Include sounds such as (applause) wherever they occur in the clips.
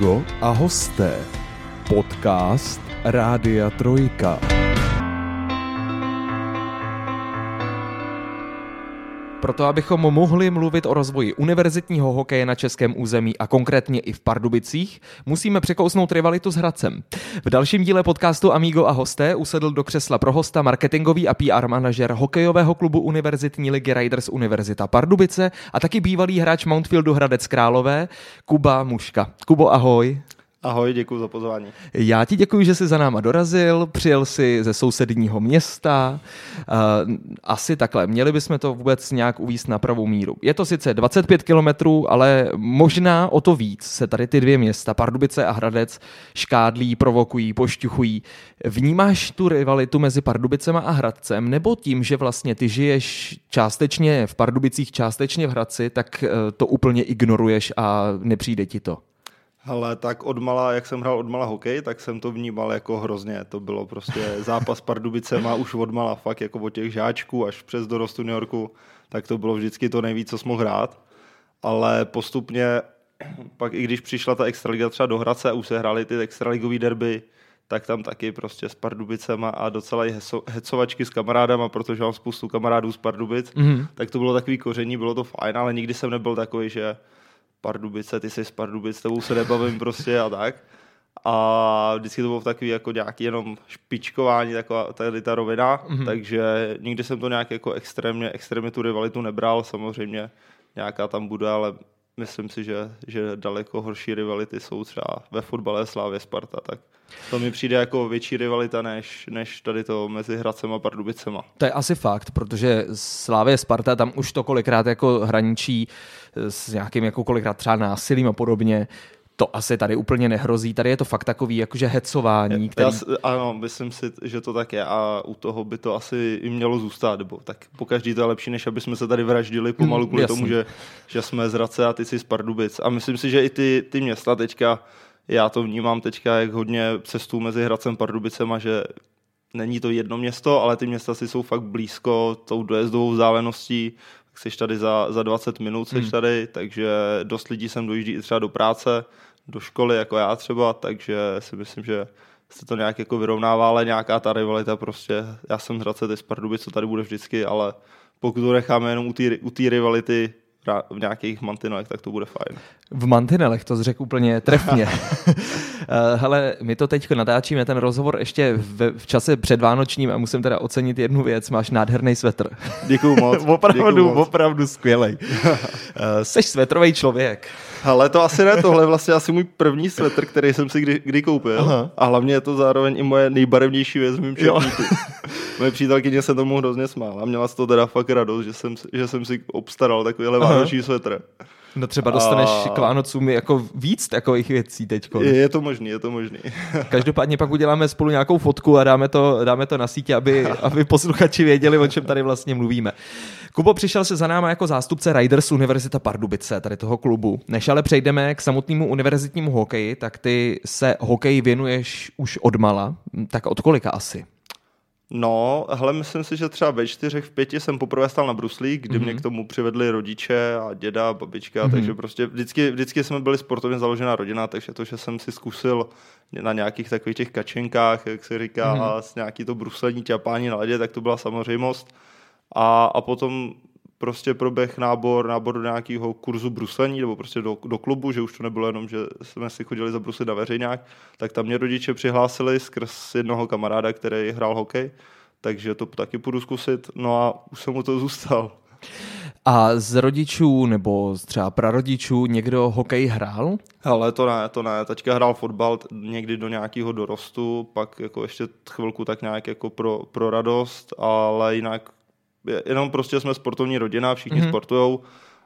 Amigo a hosté. Podcast Rádia Trojka. Proto, abychom mohli mluvit o rozvoji univerzitního hokeje na českém území a konkrétně i v Pardubicích, musíme překousnout rivalitu s Hradcem. V dalším díle podcastu Amigo a hosté usedl do křesla pro hosta marketingový a PR manažer hokejového klubu Univerzitní ligy Riders Univerzita Pardubice a taky bývalý hráč Mountfieldu Hradec Králové, Kuba Muška. Kubo, ahoj. Ahoj, děkuji za pozvání. Já ti děkuji, že jsi za náma dorazil, přijel si ze sousedního města. Uh, asi takhle, měli bychom to vůbec nějak uvíst na pravou míru. Je to sice 25 kilometrů, ale možná o to víc se tady ty dvě města, Pardubice a Hradec, škádlí, provokují, pošťuchují. Vnímáš tu rivalitu mezi Pardubicema a Hradcem, nebo tím, že vlastně ty žiješ částečně v Pardubicích, částečně v Hradci, tak uh, to úplně ignoruješ a nepřijde ti to? Ale tak odmala, jak jsem hrál odmala hokej, tak jsem to vnímal jako hrozně. To bylo prostě zápas Pardubicem a už odmala fakt jako od těch žáčků až přes dorostu New Yorku, tak to bylo vždycky to nejvíc, co jsem mohl hrát. Ale postupně, pak i když přišla ta extraliga třeba do Hradce a už se hrály ty extraligový derby, tak tam taky prostě s Pardubicema a docela i hecovačky s kamarádama, protože mám spoustu kamarádů z Pardubic, mm-hmm. tak to bylo takový koření, bylo to fajn, ale nikdy jsem nebyl takový, že Pardubice, ty jsi z Pardubic, s tebou se nebavím prostě a tak. A vždycky to bylo takový jako nějaký jenom špičkování, taková tady ta rovina, mm-hmm. takže nikdy jsem to nějak jako extrémně, extrémně tu rivalitu nebral, samozřejmě nějaká tam bude, ale myslím si, že, že daleko horší rivality jsou třeba ve fotbale Slávě Sparta, tak to mi přijde jako větší rivalita než, než tady to mezi Hradcem a Pardubicema. To je asi fakt, protože Slávě Sparta tam už to kolikrát jako hraničí s nějakým jako kolikrát třeba násilím a podobně to asi tady úplně nehrozí. Tady je to fakt takový jakože hecování. Který... Já, ano, myslím si, že to tak je a u toho by to asi i mělo zůstat, nebo tak po každý to je lepší, než aby jsme se tady vraždili pomalu kvůli Jasný. tomu, že, že jsme z Race a ty jsi z Pardubic. A myslím si, že i ty, ty města teďka, já to vnímám teďka jak hodně cestů mezi Hradcem a Pardubicem a že není to jedno město, ale ty města si jsou fakt blízko tou dojezdovou vzdáleností, jsi tady za, za 20 minut, jsi hmm. tady, takže dost lidí sem dojíždí i třeba do práce, do školy, jako já třeba, takže si myslím, že se to nějak jako vyrovnává, ale nějaká ta rivalita prostě, já jsem z Hradce, ty z Pardubic, co tady bude vždycky, ale pokud to necháme jenom u té rivality, v nějakých mantinelech, tak to bude fajn. V mantinelech, to řekl úplně trefně. (laughs) Eh, hele, my to teď natáčíme, ten rozhovor ještě v, v čase předvánočním a musím teda ocenit jednu věc, máš nádherný svetr. Děkuju moc. (laughs) opravdu, Děkuju moc. opravdu skvělej. (laughs) Eh, seš svetrový člověk. Ale to asi ne, tohle je vlastně asi můj první svetr, který jsem si kdy, kdy koupil. Aha. A hlavně je to zároveň i moje nejbarevnější věc v mým četníku. (laughs) Moje přítelkyně se tomu hrozně smála. Měla z toho teda fakt radost, že jsem, že jsem si obstaral takovýhle vánoční svetr. No třeba dostaneš a... k Vánocům jako víc takových věcí teď. Je, je to možný, je to možný. (laughs) Každopádně pak uděláme spolu nějakou fotku a dáme to, dáme to na sítě, aby, (laughs) aby posluchači věděli, o čem tady vlastně mluvíme. Kubo přišel se za náma jako zástupce Riders Univerzita Pardubice, tady toho klubu. Než ale přejdeme k samotnému univerzitnímu hokeji, tak ty se hokeji věnuješ už od mala. Tak od kolika asi? No, hele, myslím si, že třeba ve čtyřech, v pěti jsem poprvé stal na bruslík, kdy mm-hmm. mě k tomu přivedli rodiče a děda, babička, mm-hmm. takže prostě vždycky, vždycky jsme byli sportovně založená rodina, takže to, že jsem si zkusil na nějakých takových těch kačenkách, jak se říká, mm-hmm. a s nějaký to bruslení ťapání na ledě, tak to byla samozřejmost. A, a potom prostě proběh nábor, nábor do nějakého kurzu bruslení nebo prostě do, do klubu, že už to nebylo jenom, že jsme si chodili zabruslit na veřejňák, tak tam mě rodiče přihlásili skrz jednoho kamaráda, který hrál hokej, takže to taky půjdu zkusit, no a už jsem mu to zůstal. A z rodičů nebo z třeba prarodičů někdo hokej hrál? Ale to ne, to ne. Teďka hrál fotbal někdy do nějakého dorostu, pak jako ještě chvilku tak nějak jako pro, pro radost, ale jinak jenom prostě jsme sportovní rodina, všichni mm-hmm. sportujou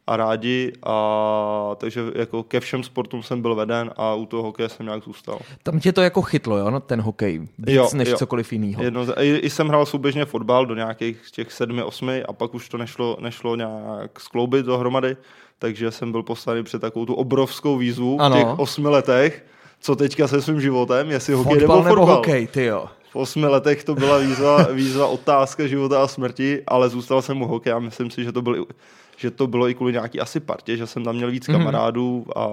a rádi a takže jako ke všem sportům jsem byl veden a u toho hokeje jsem nějak zůstal. Tam tě to jako chytlo, jo, no, ten hokej, víc jo, než jo. cokoliv jiného. Jedno, i, I jsem hrál souběžně fotbal do nějakých těch sedmi, osmi a pak už to nešlo, nešlo nějak skloubit dohromady, takže jsem byl poslaný před takovou tu obrovskou výzvu ano. v těch osmi letech, co teďka se svým životem, jestli hokej nebo fotbal. Nebo hokej, ty jo v osmi letech to byla výzva, výzva otázka života a smrti, ale zůstal jsem u hokeje a myslím si, že to, byl, že to bylo i kvůli nějaký asi partě, že jsem tam měl víc mhm. kamarádů a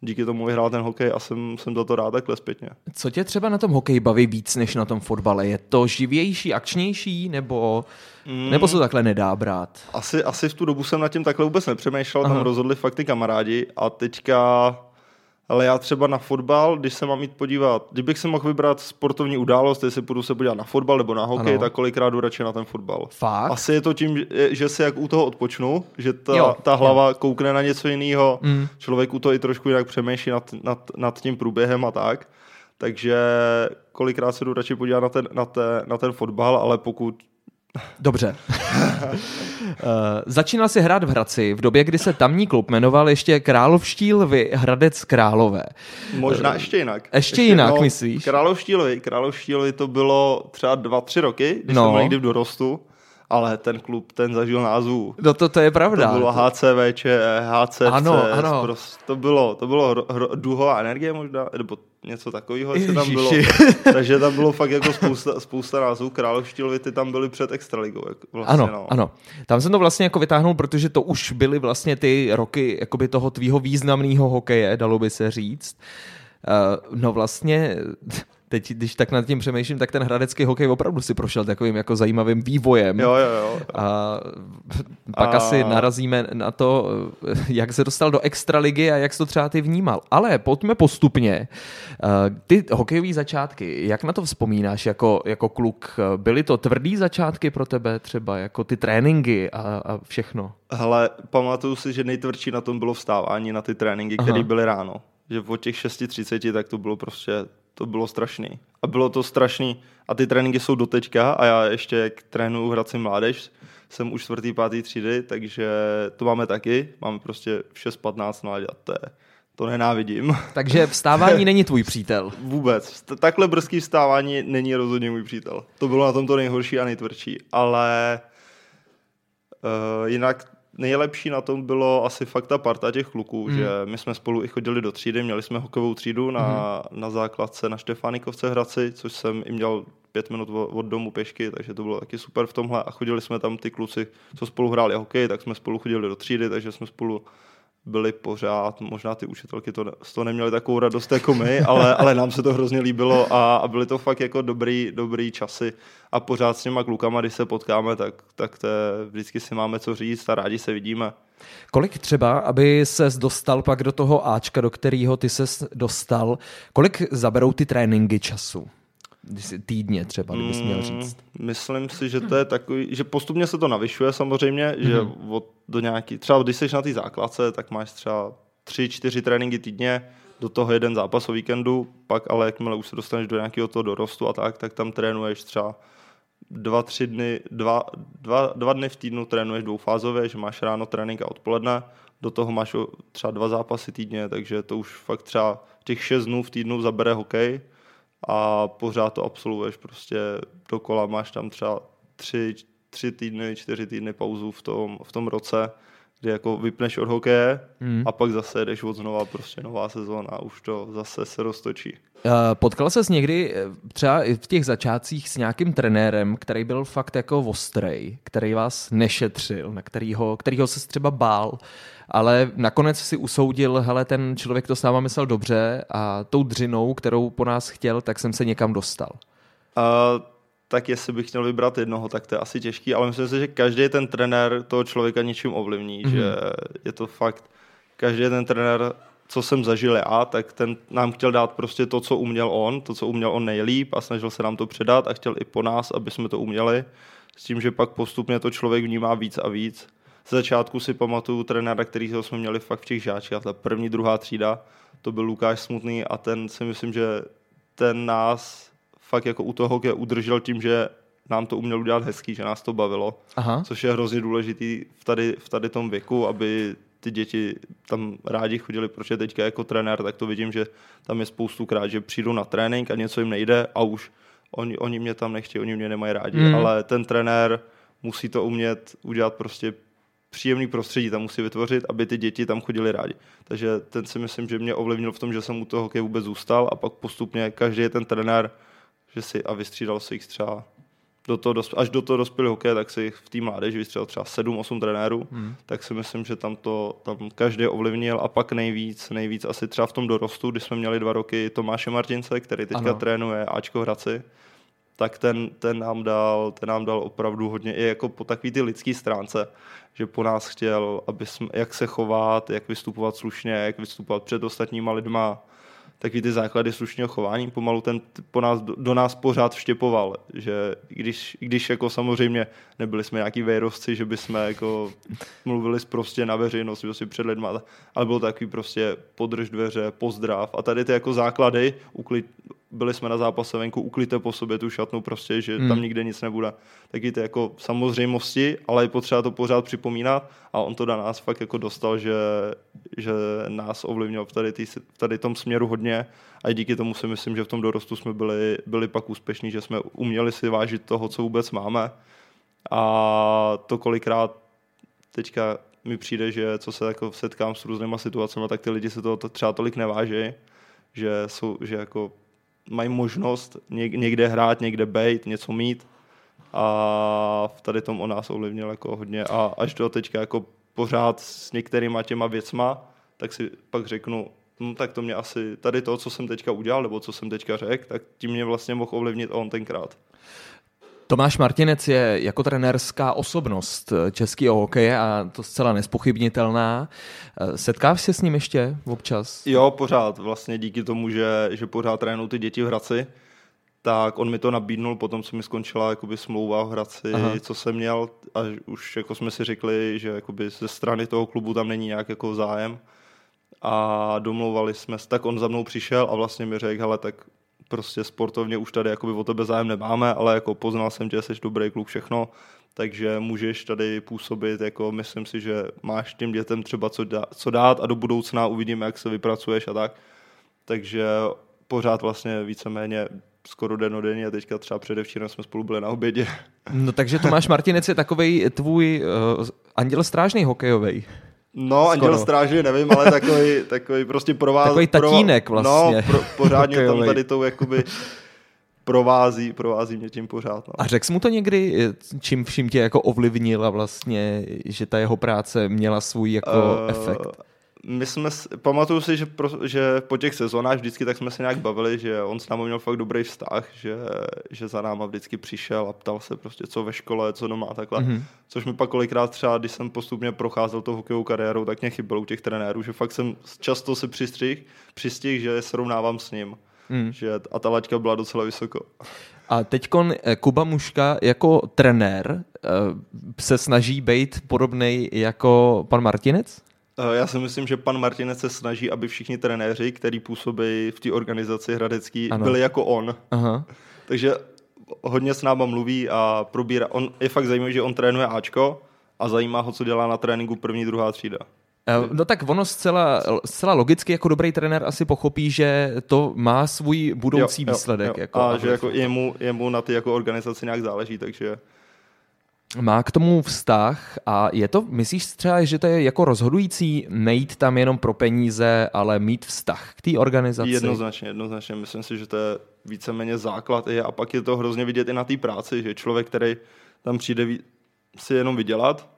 díky tomu vyhrál ten hokej a jsem, jsem za to rád takhle zpětně. Co tě třeba na tom hokeji baví víc než na tom fotbale? Je to živější, akčnější, nebo, mm. nebo se to takhle nedá brát? Asi, asi v tu dobu jsem nad tím takhle vůbec nepřemýšlel, Aha. tam rozhodli fakt ty kamarádi a teďka ale já třeba na fotbal, když se mám jít podívat, kdybych si mohl vybrat sportovní událost, jestli půjdu se podívat na fotbal nebo na hokej, ano. tak kolikrát jdu radši na ten fotbal. Fakt? Asi je to tím, že si jak u toho odpočnu, že ta, jo, ta hlava jo. koukne na něco jiného, mm. člověk u toho i trošku jinak přemýšlí nad, nad, nad tím průběhem a tak. Takže kolikrát se jdu radši podívat na ten, na, té, na ten fotbal, ale pokud Dobře. Eh, začínal si hrát v Hradci v době, kdy se tamní klub jmenoval ještě Královští lvy Hradec Králové. Možná ještě jinak. Ještě, ještě jinak, no, myslíš? Královští lvy, Královští lvy to bylo třeba dva, tři roky, když no. jsem byl někdy v dorostu ale ten klub, ten zažil názvu. No to, to je pravda. To bylo HCVČ, HCFC, ano, ano. Prostě, to bylo, to bylo hro, hro, duhová energie možná, nebo něco takového, co tam bylo. (laughs) Takže tam bylo fakt jako spousta, spousta názvů. Královští ty tam byli před Extraligou. Vlastně, ano, no. ano. Tam jsem to vlastně jako vytáhnul, protože to už byly vlastně ty roky jakoby toho tvýho významného hokeje, dalo by se říct. Uh, no vlastně teď, když tak nad tím přemýšlím, tak ten hradecký hokej opravdu si prošel takovým jako zajímavým vývojem. Jo, jo, jo. A pak a... asi narazíme na to, jak se dostal do extraligy a jak jsi to třeba ty vnímal. Ale pojďme postupně. Ty hokejové začátky, jak na to vzpomínáš jako, jako kluk? Byly to tvrdý začátky pro tebe třeba, jako ty tréninky a, a všechno? Hele, pamatuju si, že nejtvrdší na tom bylo vstávání na ty tréninky, které byly ráno. Že po těch 6.30 tak to bylo prostě to bylo strašný. A bylo to strašný. A ty tréninky jsou doteďka a já ještě jak trénuju Hradci mládež, jsem už čtvrtý, pátý třídy, takže to máme taky. Máme prostě 6.15 mládě a to je, to nenávidím. (laughs) Takže vstávání není tvůj přítel? Vůbec. Takhle brzký vstávání není rozhodně můj přítel. To bylo na tom to nejhorší a nejtvrdší. Ale uh, jinak nejlepší na tom bylo asi fakt ta parta těch kluků, mm. že my jsme spolu i chodili do třídy, měli jsme hokejovou třídu na, mm. na základce na Štefánikovce Hradci, což jsem i měl pět minut od domu pěšky, takže to bylo taky super v tomhle a chodili jsme tam ty kluci, co spolu hráli hokej, tak jsme spolu chodili do třídy, takže jsme spolu byli pořád, možná ty učitelky to, z toho neměly takovou radost jako my, ale, ale nám se to hrozně líbilo a, a byly to fakt jako dobrý, dobrý časy a pořád s těma klukama, když se potkáme, tak, tak to vždycky si máme co říct a rádi se vidíme. Kolik třeba, aby se dostal pak do toho Ačka, do kterého ty se dostal, kolik zaberou ty tréninky času? týdně třeba, kdybys měl hmm, říct? myslím si, že to je takový, že postupně se to navyšuje samozřejmě, mm-hmm. že mhm. od, do nějaký, třeba když jsi na té základce, tak máš třeba tři, čtyři tréninky týdně, do toho jeden zápas o víkendu, pak ale jakmile už se dostaneš do nějakého toho dorostu a tak, tak tam trénuješ třeba dva, tři dny, dva, dva, dva dny v týdnu trénuješ dvoufázově, že máš ráno trénink a odpoledne, do toho máš třeba dva zápasy týdně, takže to už fakt třeba těch šest dnů v týdnu zabere hokej, a pořád to absolvuješ prostě dokola, máš tam třeba tři, tři týdny, čtyři týdny pauzu v tom, v tom roce, kdy jako vypneš od hokeje mm. a pak zase jdeš od znova prostě nová sezóna a už to zase se roztočí. Potkal ses někdy eh, třeba i v těch začátcích s nějakým trenérem, který byl fakt jako ostrej, který vás nešetřil, na kterýho, kterýho se třeba bál, ale nakonec si usoudil, hele, ten člověk to s náma myslel dobře a tou dřinou, kterou po nás chtěl, tak jsem se někam dostal. Uh, tak jestli bych měl vybrat jednoho, tak to je asi těžký, ale myslím si, že každý ten trenér toho člověka něčím ovlivní, mm-hmm. že je to fakt, každý ten trenér, co jsem zažil já, tak ten nám chtěl dát prostě to, co uměl on, to, co uměl on nejlíp a snažil se nám to předat a chtěl i po nás, aby jsme to uměli, s tím, že pak postupně to člověk vnímá víc a víc z začátku si pamatuju trenéra, kterýho jsme měli fakt v těch žáčích, ta první, druhá třída, to byl Lukáš Smutný a ten si myslím, že ten nás fakt jako u toho udržel tím, že nám to uměl udělat hezký, že nás to bavilo, Aha. což je hrozně důležitý v tady, v tady tom věku, aby ty děti tam rádi chodili, protože teďka jako trenér, tak to vidím, že tam je spoustu krát, že přijdu na trénink a něco jim nejde a už oni, oni mě tam nechtějí, oni mě nemají rádi, mm. ale ten trenér musí to umět udělat prostě příjemný prostředí tam musí vytvořit, aby ty děti tam chodili rádi. Takže ten si myslím, že mě ovlivnil v tom, že jsem u toho hokeje vůbec zůstal a pak postupně každý je ten trenér, že si a vystřídal se jich třeba do toho, až do toho dospělého hokeje, tak si v té mládeži vystřelil třeba 7-8 trenérů, hmm. tak si myslím, že tam to tam každý ovlivnil a pak nejvíc, nejvíc asi třeba v tom dorostu, kdy jsme měli dva roky Tomáše Martince, který teďka ano. trénuje Ačko Hradci, tak ten, ten, nám dal, ten nám dal opravdu hodně i jako po takový ty lidský stránce, že po nás chtěl, aby jsme, jak se chovat, jak vystupovat slušně, jak vystupovat před ostatníma lidma, taky ty základy slušného chování pomalu ten po nás, do nás pořád vštěpoval, že když, když jako samozřejmě nebyli jsme nějaký vejrosci, že bychom jako mluvili prostě na veřejnost, prostě před lidma, ale bylo takový prostě podrž dveře, pozdrav a tady ty jako základy, uklid, byli jsme na zápase venku, uklidte po sobě tu šatnu prostě, že hmm. tam nikde nic nebude. Taky ty jako samozřejmosti, ale je potřeba to pořád připomínat a on to na nás fakt jako dostal, že, že nás ovlivnil v tady, tý, v tady tom směru hodně a díky tomu si myslím, že v tom dorostu jsme byli, byli pak úspěšní, že jsme uměli si vážit toho, co vůbec máme a to kolikrát teďka mi přijde, že co se jako setkám s různýma situacemi, tak ty lidi se toho třeba tolik neváží, že, jsou, že jako mají možnost někde hrát, někde bejt, něco mít a tady tom o nás ovlivnil jako hodně a až do teďka jako pořád s některýma těma věcma, tak si pak řeknu, no, tak to mě asi, tady to, co jsem teďka udělal, nebo co jsem teďka řekl, tak tím mě vlastně mohl ovlivnit on tenkrát. Tomáš Martinec je jako trenérská osobnost českého hokeje a to zcela nespochybnitelná. Setkáš se s ním ještě občas? Jo, pořád. Vlastně díky tomu, že, že pořád trénují ty děti v Hradci, tak on mi to nabídnul potom, co mi skončila jakoby smlouva v Hradci, Aha. co jsem měl a už jako jsme si řekli, že jakoby ze strany toho klubu tam není nějak jako zájem a domlouvali jsme se, tak on za mnou přišel a vlastně mi řekl, hele, tak prostě sportovně už tady jakoby o tebe zájem nemáme, ale jako poznal jsem tě, jsi dobrý kluk, všechno, takže můžeš tady působit, jako myslím si, že máš těm dětem třeba co, dá, co dát a do budoucna uvidíme, jak se vypracuješ a tak. Takže pořád vlastně víceméně skoro denodenně a teďka třeba předevčírem jsme spolu byli na obědě. No takže Tomáš Martinec je takový tvůj uh, anděl strážný hokejový. No, Skoro. Anděl Stráže, nevím, ale takový, (laughs) takový prostě prováz... Takový tatínek vlastně. No, pro, pořádně tam tady tou jakoby provází, provází mě tím pořád. No. A řekl mu to někdy, čím vším tě jako ovlivnil a vlastně, že ta jeho práce měla svůj jako uh, efekt? My jsme, pamatuju si, že, pro, že po těch sezónách vždycky tak jsme se nějak bavili, že on s námi měl fakt dobrý vztah, že, že za náma vždycky přišel a ptal se prostě, co ve škole, co doma a takhle. Mm-hmm. Což mi pak kolikrát třeba, když jsem postupně procházel tou hokejovou kariérou, tak mě chybělo u těch trenérů, že fakt jsem často se přistřih, přistih, že srovnávám s ním. Mm. Že, a ta laťka byla docela vysoko. A teď eh, Kuba Muška jako trenér eh, se snaží být podobný jako pan Martinec? Eh, já si myslím, že pan Martinec se snaží, aby všichni trenéři, kteří působí v té organizaci Hradecký, ano. byli jako on. Aha. Takže hodně s náma mluví a probírá. On je fakt zajímavý, že on trénuje Ačko a zajímá ho, co dělá na tréninku první, druhá třída. Eh, no tak ono zcela, zcela logicky jako dobrý trenér asi pochopí, že to má svůj budoucí jo, výsledek. Jo, jo. Jako, a že jako jemu, jemu na ty jako organizaci nějak záleží, takže má k tomu vztah a je to, myslíš třeba, že to je jako rozhodující nejít tam jenom pro peníze, ale mít vztah k té organizaci? Jednoznačně, jednoznačně. Myslím si, že to je víceméně základ a pak je to hrozně vidět i na té práci, že člověk, který tam přijde si jenom vydělat,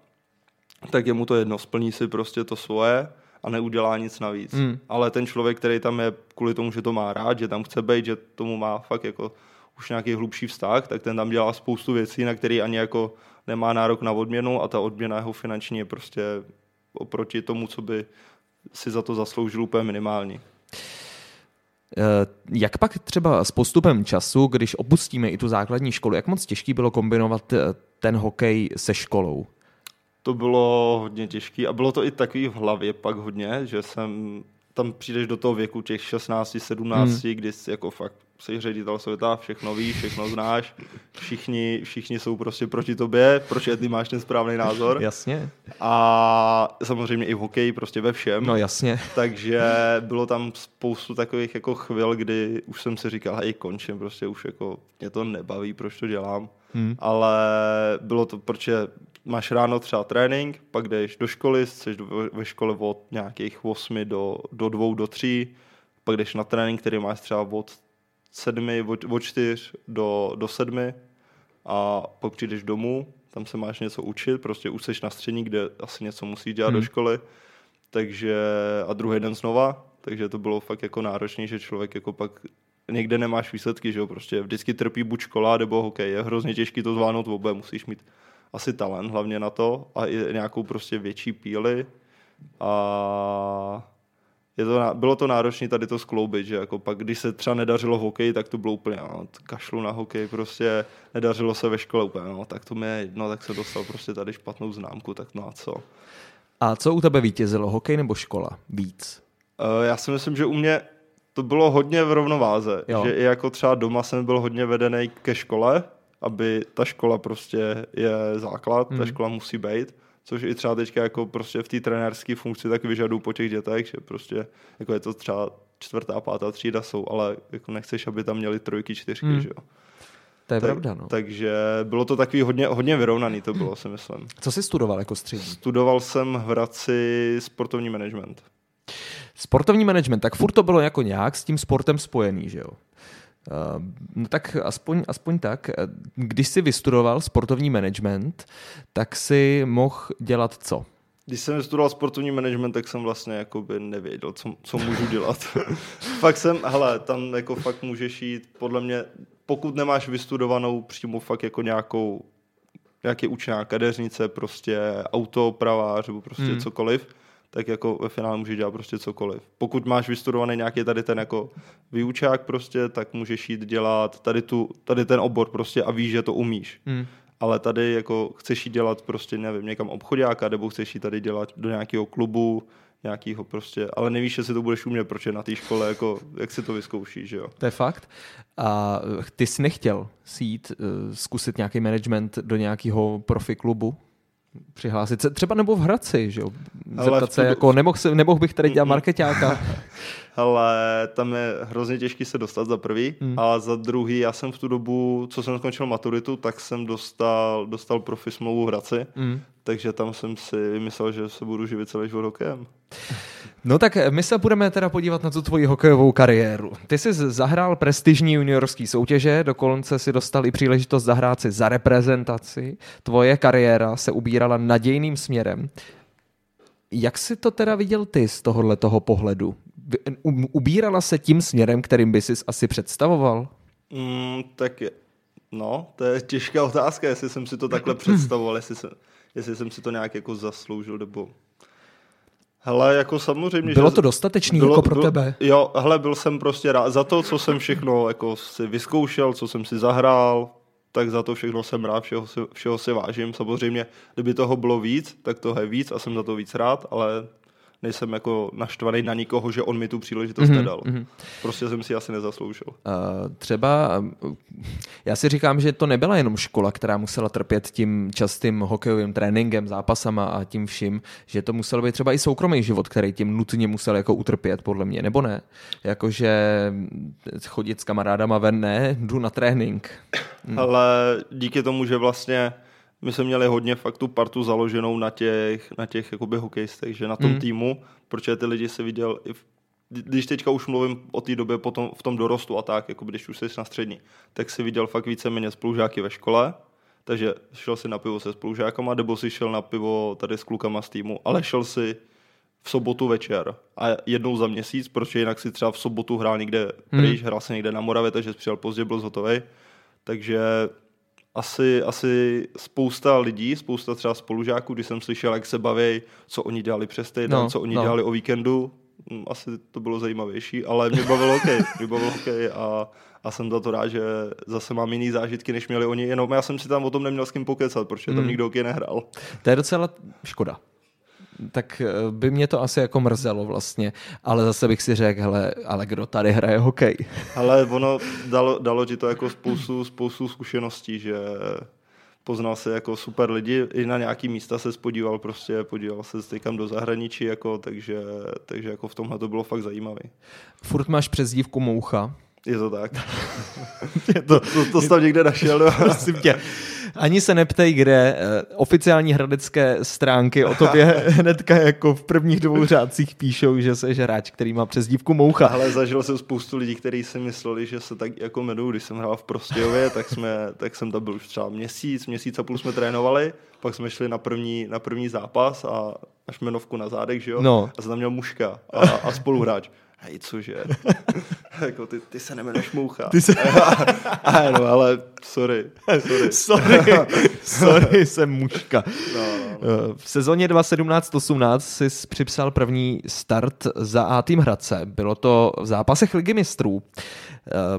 tak je mu to jedno, splní si prostě to svoje a neudělá nic navíc. Hmm. Ale ten člověk, který tam je kvůli tomu, že to má rád, že tam chce být, že tomu má fakt jako už nějaký hlubší vztah, tak ten tam dělá spoustu věcí, na které ani jako nemá nárok na odměnu a ta odměna jeho finanční je prostě oproti tomu, co by si za to zasloužil úplně minimální. Eh, jak pak třeba s postupem času, když opustíme i tu základní školu, jak moc těžký bylo kombinovat eh, ten hokej se školou? To bylo hodně těžké a bylo to i takový v hlavě pak hodně, že jsem tam přijdeš do toho věku těch 16, 17, hmm. kdy jsi jako fakt jsi ředitel světa, všechno víš, všechno znáš, všichni, všichni jsou prostě proti tobě, proč ty máš ten správný názor. Jasně. A samozřejmě i v hokeji, prostě ve všem. No jasně. Takže bylo tam spoustu takových jako chvil, kdy už jsem si říkal, hej, končím, prostě už jako mě to nebaví, proč to dělám. Hmm. Ale bylo to, protože máš ráno třeba trénink, pak jdeš do školy, jsi ve škole od nějakých 8 do, do 2, do 3, pak jdeš na trénink, který máš třeba od sedmi, od, od čtyř do, do sedmi a pak přijdeš domů, tam se máš něco učit, prostě už seš na střední, kde asi něco musíš dělat hmm. do školy, takže a druhý den znova, takže to bylo fakt jako náročný, že člověk jako pak někde nemáš výsledky, že jo, prostě vždycky trpí buď škola nebo hokej, je hrozně těžký to zvládnout obě, musíš mít asi talent hlavně na to a i nějakou prostě větší píly a je to, bylo to náročné tady to skloubit, že jako pak, když se třeba nedařilo v hokeji, tak to bylo úplně, no, kašlu na hokej, prostě nedařilo se ve škole úplně, no, tak to mi je jedno, tak se dostal prostě tady špatnou známku, tak no a co. A co u tebe vítězilo, hokej nebo škola víc? Uh, já si myslím, že u mě to bylo hodně v rovnováze, jo. že i jako třeba doma jsem byl hodně vedený ke škole, aby ta škola prostě je základ, hmm. ta škola musí být, což i třeba teďka jako prostě v té trenérské funkci tak vyžaduju po těch dětech, že prostě jako je to třeba čtvrtá, pátá třída jsou, ale jako nechceš, aby tam měli trojky, čtyřky, hmm. že jo. To je tak, pravda, no. Takže bylo to takový hodně, hodně vyrovnaný, to bylo, si myslím. Co jsi studoval jako střední? Studoval jsem v Hradci sportovní management. Sportovní management, tak furt to bylo jako nějak s tím sportem spojený, že jo? Uh, no tak aspoň, aspoň tak, když jsi vystudoval sportovní management, tak si mohl dělat co? Když jsem studoval sportovní management, tak jsem vlastně jakoby nevěděl, co, co můžu dělat. (laughs) fakt jsem, hele, tam jako fakt můžeš jít, podle mě, pokud nemáš vystudovanou přímo fakt jako nějakou, nějaký učená kadeřnice, prostě autopravář nebo prostě hmm. cokoliv, tak jako ve finále můžeš dělat prostě cokoliv. Pokud máš vystudovaný nějaký tady ten jako výučák prostě, tak můžeš jít dělat tady, tu, tady ten obor prostě a víš, že to umíš. Hmm. Ale tady jako chceš jít dělat prostě, nevím, někam obchodáka, nebo chceš jít tady dělat do nějakého klubu, nějakýho prostě, ale nevíš, jestli to budeš umět, proč je na té škole, jako, jak si to vyzkoušíš, že jo. To je fakt. A ty jsi nechtěl si jít uh, zkusit nějaký management do nějakého profi klubu? Přihlásit se, třeba nebo v Hradci, že jo? Zeptat se, jako nemohl, se, nemohl bych tady dělat marketáka. (laughs) Ale tam je hrozně těžký se dostat za prvý mm. a za druhý, já jsem v tu dobu, co jsem skončil maturitu, tak jsem dostal, dostal profi smlouvu v Hradci, mm. takže tam jsem si myslel, že se budu živit celý život hokejem. No tak my se budeme teda podívat na tu tvoji hokejovou kariéru. Ty jsi zahrál prestižní juniorský soutěže, dokonce si dostal i příležitost zahrát si za reprezentaci. Tvoje kariéra se ubírala nadějným směrem. Jak jsi to teda viděl ty z tohohle toho pohledu? Ubírala se tím směrem, kterým by si asi představoval? Mm, tak je, no, to je těžká otázka, jestli jsem si to takhle představoval, jestli jsem, jestli jsem si to nějak jako zasloužil, nebo Hele, jako samozřejmě. Bylo to dostatečný bylo, jako pro byl, tebe? Jo, hele, byl jsem prostě rád za to, co jsem všechno jako si vyzkoušel, co jsem si zahrál, tak za to všechno jsem rád, všeho si, všeho si vážím. Samozřejmě, kdyby toho bylo víc, tak toho je víc a jsem za to víc rád, ale nejsem jako naštvaný na nikoho, že on mi tu příležitost mm-hmm, nedal. Mm-hmm. Prostě jsem si asi nezasloužil. Uh, třeba, já si říkám, že to nebyla jenom škola, která musela trpět tím častým hokejovým tréninkem, zápasama a tím vším, že to musel být třeba i soukromý život, který tím nutně musel jako utrpět, podle mě, nebo ne? Jakože chodit s kamarádama ven, ne, jdu na trénink. Hm. Ale díky tomu, že vlastně my jsme měli hodně fakt tu partu založenou na těch, na těch jakoby hokejistech, že na tom mm. týmu, protože ty lidi se viděl i v, když teďka už mluvím o té době potom v tom dorostu a tak, jako když už jsi na střední, tak si viděl fakt víceméně spolužáky ve škole, takže šel si na pivo se spolužákama, nebo si šel na pivo tady s klukama z týmu, ale šel si v sobotu večer a jednou za měsíc, protože jinak si třeba v sobotu hrál někde hmm. pryč, hrál se někde na Moravě, takže přijel pozdě, byl hotový. Takže asi, asi spousta lidí, spousta třeba spolužáků, když jsem slyšel, jak se baví, co oni dělali přes týden, no, co oni no. dělali o víkendu, hm, asi to bylo zajímavější, ale mě bavilo hokej, mě bavilo hokej a, a jsem za to rád, že zase mám jiný zážitky, než měli oni, jenom já jsem si tam o tom neměl s kým pokecat, protože tam mm. nikdo hokej nehrál. To je docela škoda tak eh, by mě to asi jako mrzelo vlastně, ale zase bych si řekl, hele, ale kdo tady hraje hokej? (laughs) Ale ono dalo, dalo ti to jako spoustu, spoustu zkušeností, že poznal se jako super lidi, i na nějaký místa se spodíval prostě, podíval se někam do zahraničí, jako, takže, takže jako v tomhle to bylo fakt zajímavé. Furt máš přezdívku Moucha, Je to tak. (laughs) je to, to, to jsi tam někde našel. No? Prosím tě. Ani se neptej, kde eh, oficiální hradecké stránky o tobě (laughs) hnedka jako v prvních dvou řádcích píšou, že jsi hráč, který má přezdívku Moucha. Ale zažil jsem spoustu lidí, kteří si mysleli, že se tak jako jmenují. Když jsem hrál v Prostějově, tak, jsme, tak jsem tam byl už třeba měsíc, měsíc a půl jsme trénovali, pak jsme šli na první, na první zápas a až jmenovku na zádech, že jo? No. A jsem tam měl mužka a, a spoluhráč. Hej, cože? (laughs) jako ty, ty se nemenuješ Moucha. Ty se... (laughs) a, no, ale sorry. (laughs) Sorry. sorry, sorry, jsem mužka. No, no, no. V sezóně 2017-18 jsi připsal první start za A tým Hradce. Bylo to v zápasech Ligy mistrů.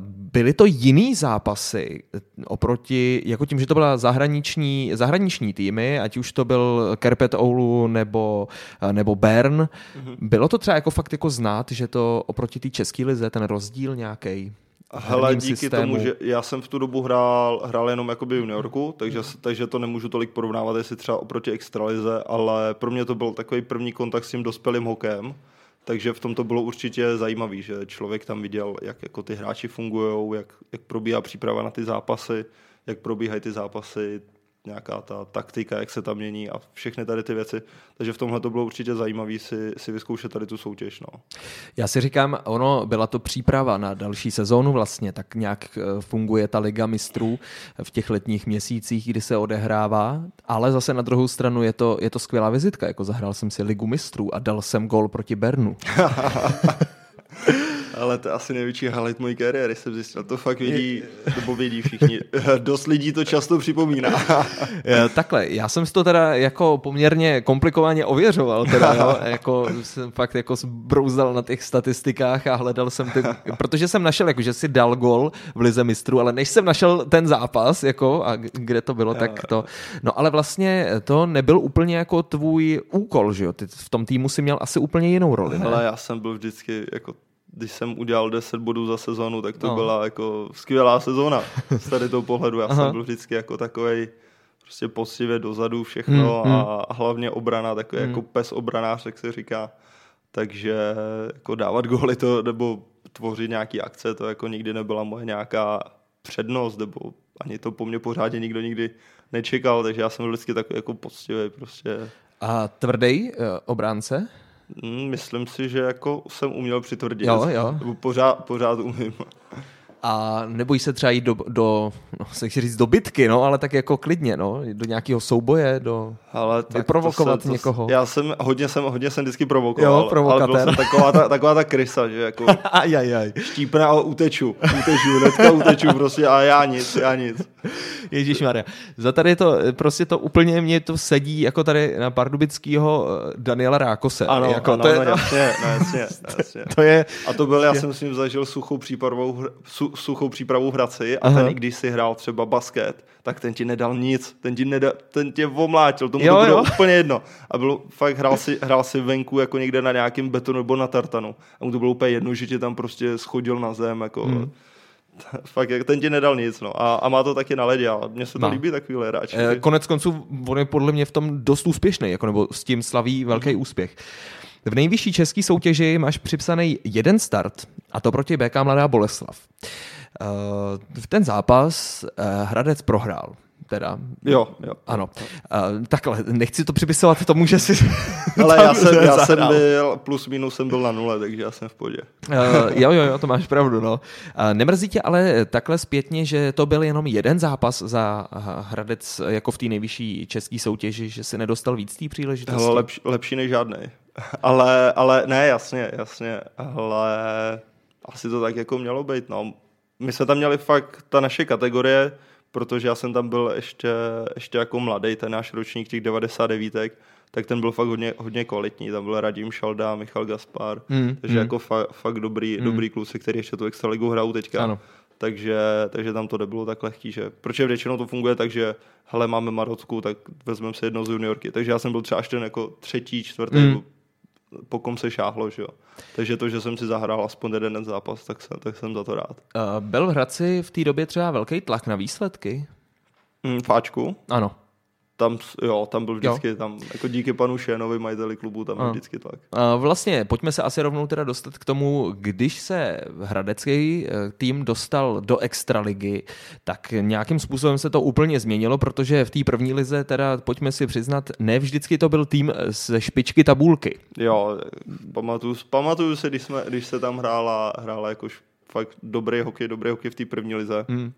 Byly to jiný zápasy oproti, jako tím, že to byla zahraniční, zahraniční týmy, ať už to byl Kerpet Oulu nebo, nebo Bern. Mm-hmm. Bylo to třeba jako fakt jako znát, že to oproti té české lize, ten rozdíl nějaký? Hele, díky systému. tomu, že já jsem v tu dobu hrál, hrál jenom jakoby juniorku, takže, takže to nemůžu tolik porovnávat, jestli třeba oproti extralize, ale pro mě to byl takový první kontakt s tím dospělým hokejem, takže v tom to bylo určitě zajímavé, že člověk tam viděl, jak jako ty hráči fungují, jak, jak probíhá příprava na ty zápasy, jak probíhají ty zápasy, nějaká ta taktika, jak se tam mění a všechny tady ty věci. Takže v tomhle to bylo určitě zajímavé si, si vyzkoušet tady tu soutěž. No. Já si říkám, ono byla to příprava na další sezónu vlastně, tak nějak eh, funguje ta Liga mistrů v těch letních měsících, kdy se odehrává, ale zase na druhou stranu je to, je to skvělá vizitka, jako zahrál jsem si Ligu mistrů a dal jsem gol proti Bernu. (laughs) Ale to je asi největší highlight mojí kariéry, jsem zjistil. To fakt vědí, nebo vědí všichni. (laughs) Dost lidí to často připomíná. (laughs) Takhle, já jsem si to teda jako poměrně komplikovaně ověřoval, teda, jo? (laughs) jako jsem fakt jako zbrouzdal na těch statistikách a hledal jsem ty, protože jsem našel, jako, že si dal gol v Lize mistrů, ale než jsem našel ten zápas, jako, a kde to bylo, tak to, no ale vlastně to nebyl úplně jako tvůj úkol, že jo? Ty v tom týmu si měl asi úplně jinou roli, ne? Ale já jsem byl vždycky jako když jsem udělal 10 bodů za sezonu, tak to no. byla jako skvělá sezóna z tady toho pohledu. Já Aha. jsem byl vždycky jako takový prostě poctivě dozadu všechno hmm, a, a hlavně obrana, takový hmm. jako pes obranář, jak se říká. Takže jako dávat góly to, nebo tvořit nějaký akce, to jako nikdy nebyla moje nějaká přednost, nebo ani to po mně pořádně nikdo nikdy nečekal, takže já jsem byl vždycky takový jako poctivý prostě. A tvrdý uh, obránce? Hmm, myslím si, že jako jsem uměl přitvrdit. Jo, jo. Pořád, pořád umím. A nebojí se třeba jít do, do no, se říct do bitky, no, ale tak jako klidně, no, do nějakého souboje, do ale vyprovokovat to někoho. Já jsem hodně, jsem, hodně jsem vždycky provokoval, jo, provokatér. ale byl jsem taková ta, (laughs) taková ta krysa, že jako (laughs) aj, aj, aj. štípne a uteču, uteču, hnedka uteču prostě a já nic, já nic. Ježíš Maria. Za tady to, prostě to úplně mě to sedí jako tady na pardubického eh, Daniela Rákose. Ano, jako, ano, to je, no, jasně, no, jasně, jasně. (laughs) To je, a to byl, já jsem s ním zažil suchou přípravou, su, suchou přípravu v Hradci a Aha. ten, i když si hrál třeba basket, tak ten ti nedal nic, ten ti nedal, ten tě omlátil, tomu jo, to bylo jo. úplně jedno. A bylo, fakt hrál (laughs) si, hrál si venku jako někde na nějakém betonu nebo na tartanu. A mu to bylo úplně jedno, že tě tam prostě schodil na zem, jako... Hmm (laughs) fakt, ten ti nedal nic, no. A, a má to taky na ledě, a mně se to no. líbí takovýhle hráč. E, konec konců, on je podle mě v tom dost úspěšný, jako, nebo s tím slaví velký mm. úspěch. V nejvyšší české soutěži máš připsaný jeden start, a to proti BK Mladá Boleslav. Uh, ten zápas uh, Hradec prohrál teda. Jo, jo. Ano. Uh, takhle, nechci to připisovat tomu, že si (laughs) Ale já jsem, já jsem byl, plus minus jsem byl na nule, takže já jsem v podě. Uh, jo, jo, jo, to máš pravdu, no. Uh, nemrzí tě ale takhle zpětně, že to byl jenom jeden zápas za Hradec jako v té nejvyšší české soutěži, že si nedostal víc té příležitosti? Hele, lepší, lepší než žádný. Ale, ale ne, jasně, jasně, ale asi to tak jako mělo být, no. My jsme tam měli fakt, ta naše kategorie, protože já jsem tam byl ještě, ještě jako mladý, ten náš ročník těch 99, tak ten byl fakt hodně, hodně kvalitní. Tam byl Radim Šalda, Michal Gaspar, mm, takže mm. jako fa, fakt dobrý, mm. dobrý kluci, který ještě tu extraligu hrajou teďka. Ano. Takže, takže tam to nebylo tak lehký, že protože většinou to funguje tak, že hele, máme Marocku, tak vezmeme si jedno z juniorky. Takže já jsem byl třeba až ten jako třetí, čtvrtý, mm po kom se šáhlo, že jo. Takže to, že jsem si zahrál aspoň jeden zápas, tak jsem, tak jsem za to rád. Uh, byl v Hradci v té době třeba velký tlak na výsledky? Mm, fáčku? Ano. Tam, jo, tam byl vždycky, jo. tam, jako díky panu Šénovi, majiteli klubu, tam byl vždycky tak. A vlastně, pojďme se asi rovnou teda dostat k tomu, když se hradecký eh, tým dostal do extraligy, tak nějakým způsobem se to úplně změnilo, protože v té první lize, teda pojďme si přiznat, ne vždycky to byl tým ze špičky tabulky. Jo, pamatuju, pamatuju se, když, jsme, když se tam hrála, hrála jako fakt dobrý hokej, dobrý hokej v té první lize. Hmm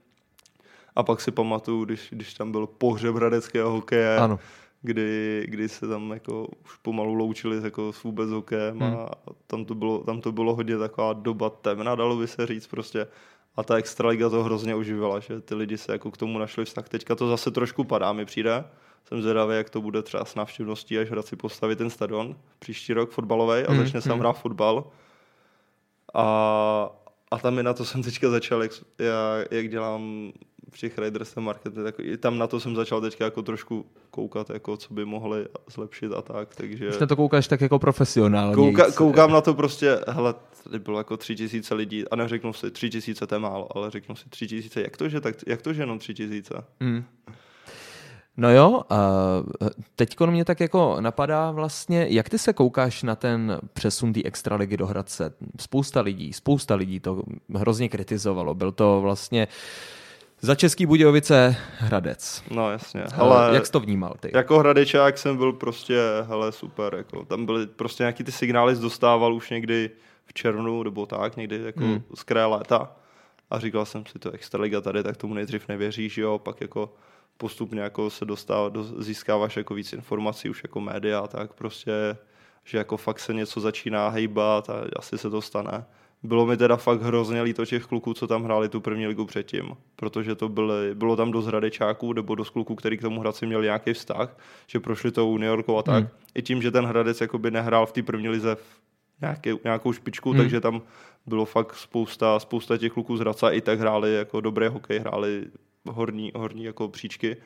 a pak si pamatuju, když, když tam byl pohřeb hradeckého hokeje, ano. Kdy, kdy se tam jako už pomalu loučili jako s vůbec hokejem hmm. a tam to, bylo, tam to bylo hodně taková doba temna, dalo by se říct prostě. A ta extraliga to hrozně užívala, že ty lidi se jako k tomu našli vztah. Teďka to zase trošku padá, mi přijde. Jsem zvědavý, jak to bude třeba s návštěvností, až Hradci postaví ten stadion příští rok fotbalový a hmm. začne se tam hmm. hrát fotbal. A, a tam i na to jsem teďka začal, jak, jak dělám v těch Raiders markety, tak i tam na to jsem začal teďka jako trošku koukat, jako co by mohli zlepšit a tak, takže... Už na to koukáš tak jako profesionálně. Kouka, koukám na to prostě, hele, tady bylo jako tři tisíce lidí a neřeknu si tři tisíce, to je málo, ale řeknu si tři tisíce, jak to, že, tak, jak to, že jenom tři tisíce? Mm. No jo, a teď mě tak jako napadá vlastně, jak ty se koukáš na ten přesun té extraligy do Hradce? Spousta lidí, spousta lidí to hrozně kritizovalo. Byl to vlastně za Český Budějovice Hradec. No jasně. Hele, jak jsi to vnímal ty? Jako Hradečák jsem byl prostě, hele, super. Jako, tam byly prostě nějaký ty signály dostával už někdy v červnu nebo tak, někdy jako hmm. z kraje léta. A říkal jsem si, to extraliga tady, tak tomu nejdřív nevěříš, jo, pak jako postupně jako se dostává, do, získáváš jako víc informací už jako média, tak prostě, že jako fakt se něco začíná hejbat a asi se to stane. Bylo mi teda fakt hrozně líto těch kluků, co tam hráli tu první ligu předtím, protože to byly, bylo tam dost hradečáků nebo dost kluků, který k tomu Hradci měli nějaký vztah, že prošli tou Yorkou a tak. Hmm. I tím, že ten Hradec jakoby nehrál v té první lize v nějaké, nějakou špičku, hmm. takže tam bylo fakt spousta, spousta těch kluků z Hradce i tak hráli jako dobré hokej, hráli horní, horní jako příčky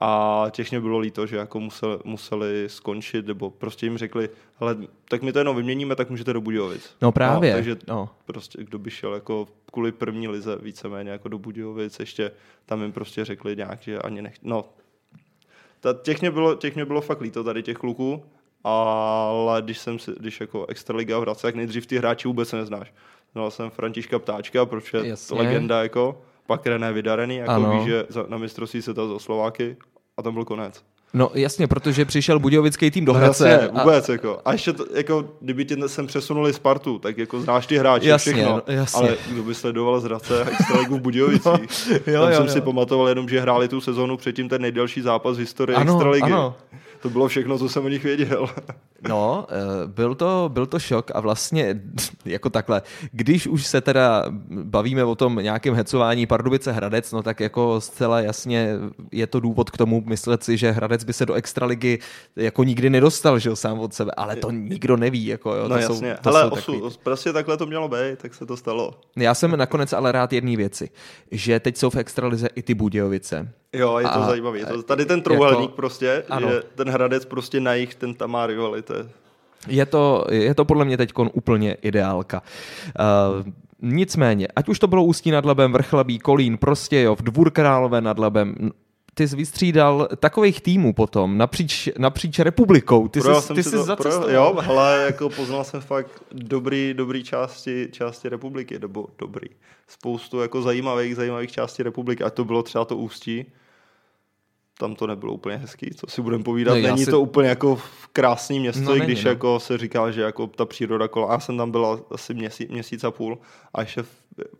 a těch mě bylo líto, že jako museli, museli skončit, nebo prostě jim řekli, hele, tak my to jenom vyměníme, tak můžete do Budějovic. No právě. No, takže no. prostě kdo by šel jako kvůli první lize víceméně jako do Budějovic, ještě tam jim prostě řekli nějak, že ani nech... No, ta, těch, mě bylo, těch mě bylo fakt líto tady těch kluků, ale když jsem si, když jako Extraliga v Hradce, tak nejdřív ty hráči vůbec neznáš. Znal jsem Františka Ptáčka, proč je legenda jako, pak René Vydarený, jako ano. víš, že na mistrovství se to za Slováky a tam byl konec. No jasně, protože přišel Budějovický tým do no, Hradce. Jasně, vůbec. A... Jako. a ještě to, jako, kdyby tě sem přesunuli Spartu, tak jako znáš ty hráče, jasně, všechno. No, jasně. Ale kdo by sledoval z Hradce extraligu v Budějovicích. No, (laughs) jo, Tam jo, jsem jo. si pamatoval jenom, že hráli tu sezonu předtím ten nejdelší zápas v historii ano, extraligy. Ano. To bylo všechno, co jsem o nich věděl. No, eh, byl to, byl to šok a vlastně jako takhle, když už se teda bavíme o tom nějakém hecování Pardubice Hradec, no tak jako zcela jasně je to důvod k tomu myslet si, že Hradec by se do extraligy jako nikdy nedostal, že sám od sebe, ale to nikdo neví. Jako, jo, no to jasně, jsou, to ale osu, takový... prostě takhle to mělo být, tak se to stalo. Já jsem nakonec ale rád jedné věci, že teď jsou v extralize i ty Budějovice. Jo, je to a, zajímavé. To, tady ten trouhelník jako, prostě, ano. že ten Hradec prostě na jich, ten tam má rivality. Je to, je to podle mě teď úplně ideálka. Uh, nicméně, ať už to bylo Ústí nad Labem, Vrchlabí, Kolín, Prostějov, Dvůr Králové nad Labem, ty jsi vystřídal takových týmů potom napříč, napříč republikou. Ty jsi, ty jsi to, pro, Jo, ale jako poznal jsem fakt dobrý, dobrý části, části republiky, nebo dobrý. Spoustu jako zajímavých, zajímavých částí republiky. A to bylo třeba to Ústí, tam to nebylo úplně hezký, co si budeme povídat. No, není si... to úplně jako krásný město, no, i když no. jako se říká, že jako ta příroda kolem. Já jsem tam byl asi měsíc, měsíc a půl a ještě v,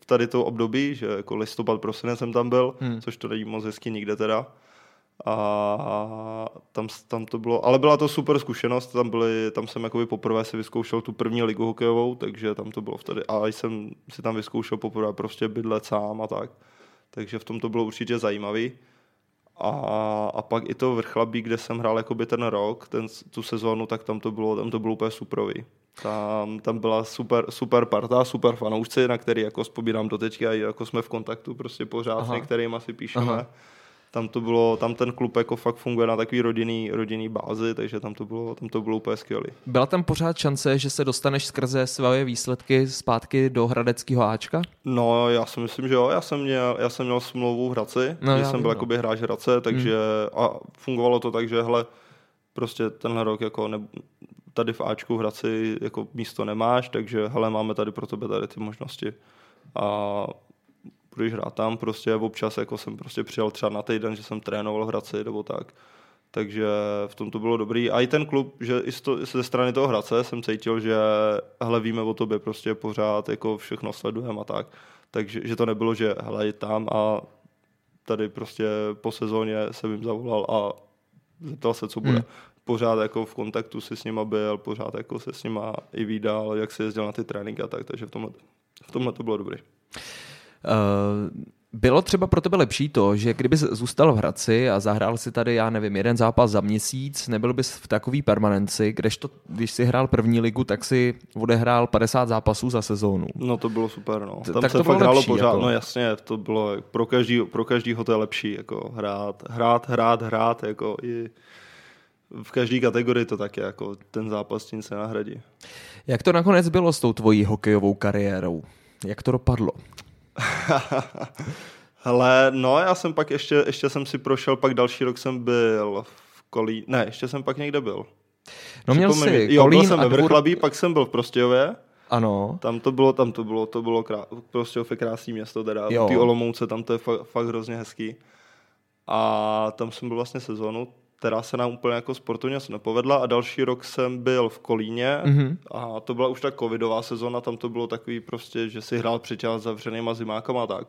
v tady to období, že jako listopad, prosinec jsem tam byl, hmm. což to není moc hezky nikde teda. A tam, tam to bylo, ale byla to super zkušenost, tam, byly, tam jsem jakoby poprvé si vyzkoušel tu první ligu hokejovou, takže tam to bylo vtedy, a jsem si tam vyzkoušel poprvé prostě bydlet sám a tak, takže v tom to bylo určitě zajímavý. A, a pak i to vrchlabí, kde jsem hrál jakoby ten rok, ten, tu sezónu, tak tam to bylo, tam to bylo úplně superový. Tam, tam byla super, super parta, super fanoušci, na který jako vzpomínám do teďka, jako jsme v kontaktu prostě pořád Aha. s některými asi píšeme. Aha. tam to bylo, tam ten klub jako fakt funguje na takový rodinný, rodinný bázi, takže tam to bylo, tam to bylo úplně skvělý. Byla tam pořád šance, že se dostaneš skrze své výsledky zpátky do Hradeckého Ačka? No, já si myslím, že jo. Já jsem měl, já jsem měl smlouvu v Hradci, No, že já jsem vím, byl no. jakoby hráč Hradce, takže a fungovalo to tak, že hele, prostě tenhle rok jako ne, tady v Ačku v Hradci jako místo nemáš, takže hele, máme tady pro tebe tady ty možnosti. A budeš hrát tam prostě, občas jako jsem prostě přijel třeba na týden, že jsem trénoval v Hradci nebo tak. Takže v tom to bylo dobrý. A i ten klub, že i to, ze strany toho Hradce jsem cítil, že hele, víme o tobě prostě pořád, jako všechno sledujeme a tak. Takže že to nebylo, že hele, je tam a tady prostě po sezóně jsem jim zavolal a zeptal se, co bude. Hmm. Pořád jako v kontaktu si s nima byl, pořád jako se s nima i vídal, jak se jezdil na ty tréninky a tak, takže v tomhle, v tomhle to bylo dobrý. Uh, bylo třeba pro tebe lepší to, že kdyby zůstal v Hradci a zahrál si tady, já nevím, jeden zápas za měsíc, nebyl bys v takové permanenci, kdežto, když si hrál první ligu, tak si odehrál 50 zápasů za sezónu. No to bylo super, no. Tam tak se to fakt hrálo lepší, pořád, jako. no jasně, to bylo pro, každý, pro každýho to je lepší, jako hrát, hrát, hrát, hrát, jako i v každé kategorii to tak je, jako ten zápas tím se nahradí. Jak to nakonec bylo s tou tvojí hokejovou kariérou? Jak to dopadlo? (laughs) Hele, no já jsem pak ještě, ještě jsem si prošel, pak další rok jsem byl v Kolí, ne, ještě jsem pak někde byl. No měl Připomeň jsi mi. Jo, byl jsem ve dvůr... Vrchlabí, pak jsem byl v Prostějově, Ano, tam to bylo, tam to bylo, to bylo krá... Prostějov je krásný město, teda Jo. té Olomouce, tam to je fakt, fakt hrozně hezký. A tam jsem byl vlastně sezónu, která se nám úplně jako sportovně nepovedla a další rok jsem byl v Kolíně Mhm. a to byla už ta covidová sezóna, tam to bylo takový prostě, že si hrál před čas zavřenýma zimákama a tak.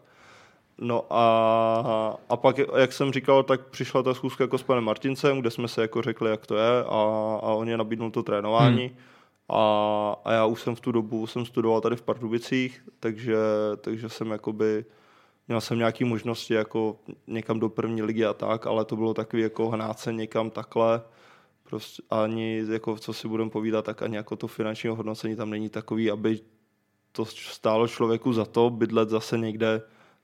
No a, a pak, jak jsem říkal, tak přišla ta schůzka jako s panem Martincem, kde jsme se jako řekli, jak to je a, a on je nabídnul to trénování. Hmm. A, a já už jsem v tu dobu jsem studoval tady v Pardubicích, takže, takže jsem jakoby měl jsem nějaké možnosti jako někam do první ligy a tak, ale to bylo takový jako hnát se někam takhle. Prostě ani, jako co si budeme povídat, tak ani jako to finanční hodnocení tam není takový, aby to stálo člověku za to bydlet zase někde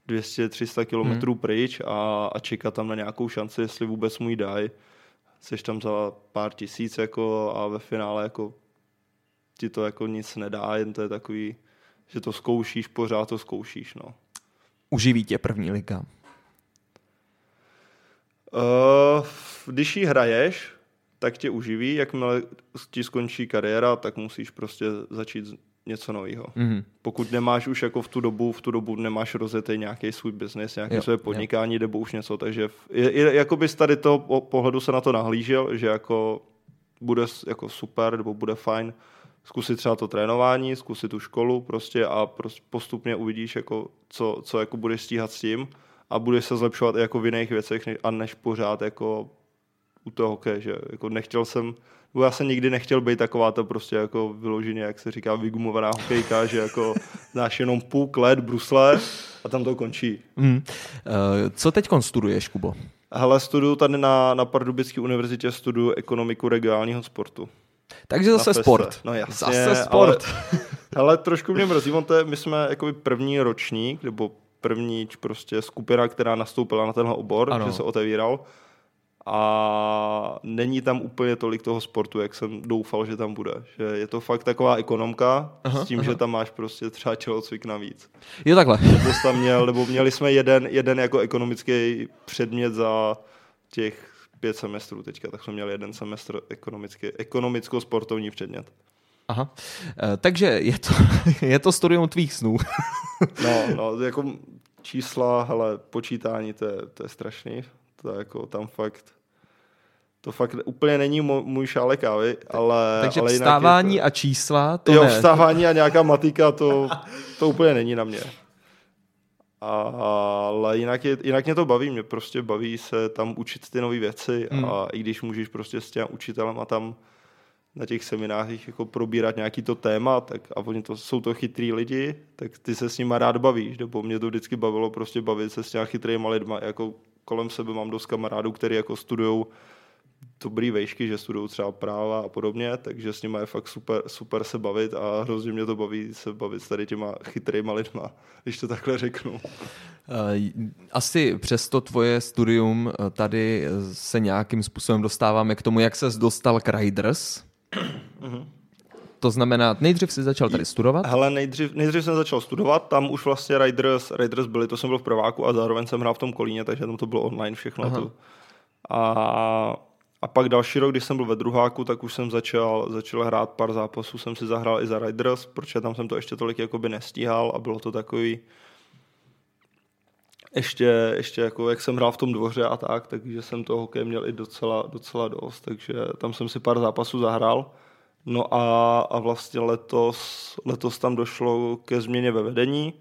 200-300 kilometrů hmm. pryč a, a čekat tam na nějakou šanci, jestli vůbec mu ji dají. Jsi tam za pár tisíc jako a ve finále jako ti to jako nic nedá, jen to je takový, že to zkoušíš, pořád to zkoušíš, no. Uživí tě první liga. Uh, když ji hraješ, tak tě uživí, jakmile ti skončí kariéra, tak musíš prostě začít něco nového. Mhm. Pokud nemáš už jako v tu dobu, v tu dobu nemáš rozjetý nějaký svůj biznis, nějaké Jo, své jo. podnikání nebo už něco, takže je, je, jako z tady toho po- pohledu se na to nahlížel, že jako bude jako super nebo bude fajn zkusit třeba to trénování, zkusit tu školu prostě a prostě postupně uvidíš, jako, co, co jako budeš stíhat s tím a budeš se zlepšovat i jako v jiných věcech ne- a než pořád jako u toho hokeje, že jako nechtěl jsem, nebo já jsem nikdy nechtěl být taková to prostě jako vyloženě, jak se říká, vygumovaná hokejka, že jako (laughs) znáš jenom půl let brusle a tam to končí. Mhm. Uh, co teď studuješ, Kubo? Hele, studuju tady na, na Pardubické univerzitě, studuju ekonomiku regionálního sportu. Takže zase sport. No jasně, Zase sport. Ale, (laughs) ale trošku mě mrzí, on to je, my jsme jakoby první ročník, nebo první prostě skupina, která nastoupila na tenhle obor, Ano. že se otevíral. A není tam úplně tolik toho sportu, jak jsem doufal, že tam bude. Že je to fakt taková ekonomka, Aha, s tím, aha. že tam máš prostě třeba tělocvik navíc. Jo, takhle. Nebo tam měl, nebo měli jsme jeden, jeden jako ekonomický předmět za těch pět semestrů teďka, tak jsme měli jeden semestr ekonomický, ekonomicko-sportovní předmět. Aha. Uh, takže je to, (laughs) je to studium tvých snů. (laughs) No, no, (laughs) jako čísla, hele, počítání, to je, to je strašný. To je jako tam fakt, to fakt úplně není můj šálek kávy, ale Takže ale vstávání to, a čísla, to jo, ne. vstávání a nějaká matika, to, to úplně není na mě. A, ale jinak, je, jinak mě to baví, mě prostě baví se tam učit ty nové věci Hmm. a i když můžeš prostě s těm učitelem a tam na těch seminářích jako probírat nějaký to téma, tak a oni to jsou to chytrý lidi, tak ty se s nima rád bavíš, nebo mě to vždycky bavilo prostě bavit se s těma chytrýma lidma, jako kolem sebe mám dost kamarádů, který jako studujou dobrý vejšky, že studují třeba práva a podobně, takže s nimi je fakt super, super se bavit a hrozně mě to baví se bavit s tady těma chytrýma lidma, když to takhle řeknu. Eh, asi přes to tvoje studium eh, tady se nějakým způsobem dostáváme k tomu, jak ses dostal k Riders. Mhm. To znamená, nejdřív jsi začal tady studovat? Hele, nejdřív, nejdřív jsem začal studovat, tam už vlastně Riders, Riders byli, to jsem byl v prváku a zároveň jsem hrál v tom Kolíně, takže tam to bylo online všechno. Tu. A, a pak další rok, když jsem byl ve druháku, tak už jsem začal, začal hrát pár zápasů, jsem si zahrál i za Riders, protože tam jsem to ještě tolik jakoby nestíhal a bylo to takový, ještě, ještě jako jak jsem hrál v tom dvoře a tak, takže jsem toho hokej měl i docela, docela dost, takže tam jsem si pár zápasů zahrál. No a, a vlastně letos, letos tam došlo ke změně ve vedení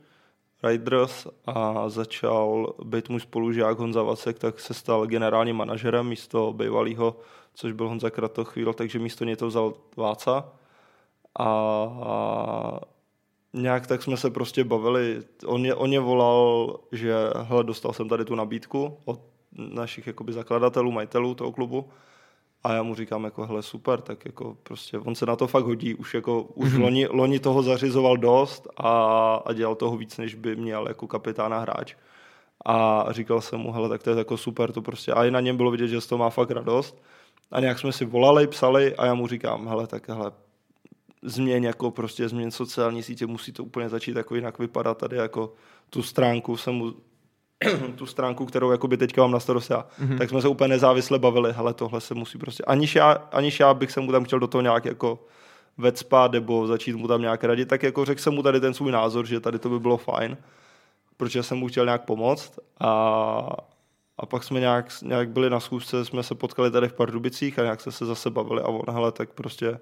Riders a začal být můj spolužák Honza Vacek, tak se stal generálním manažerem místo bývalého, což byl Honza Kratochvíl, takže místo něj to vzal Váca. A, a nějak tak jsme se prostě bavili. On je, on je volal, že hele, dostal jsem tady tu nabídku od našich jakoby zakladatelů, majitelů toho klubu a já mu říkám jako, hele, super, tak jako prostě on se na to fakt hodí, už jako, už mm-hmm. loni, loni toho zařizoval dost a, a dělal toho víc, než by měl jako kapitána hráč. A říkal jsem mu, hele, tak to je jako super, to prostě, a i na něm bylo vidět, že z toho má fakt radost. A nějak jsme si volali, psali a já mu říkám, hele, tak hele, změň jako prostě změň sociální sítě, musí to úplně začít jako jinak vypadat tady jako tu stránku jsem mu (clears throat) tu stránku, kterou jakoby teďka mám na starost já, mm-hmm. tak jsme se úplně nezávisle bavili, hele, tohle se musí prostě, aniž já, aniž já bych se mu tam chtěl do toho nějak jako vecpat nebo začít mu tam nějak radit, tak jako řekl jsem mu tady ten svůj názor, že tady to by bylo fajn, protože jsem mu chtěl nějak pomoct a, a pak jsme nějak, nějak byli na schůzce, jsme se potkali tady v Pardubicích a nějak jsme se zase bavili a on, hele, tak prostě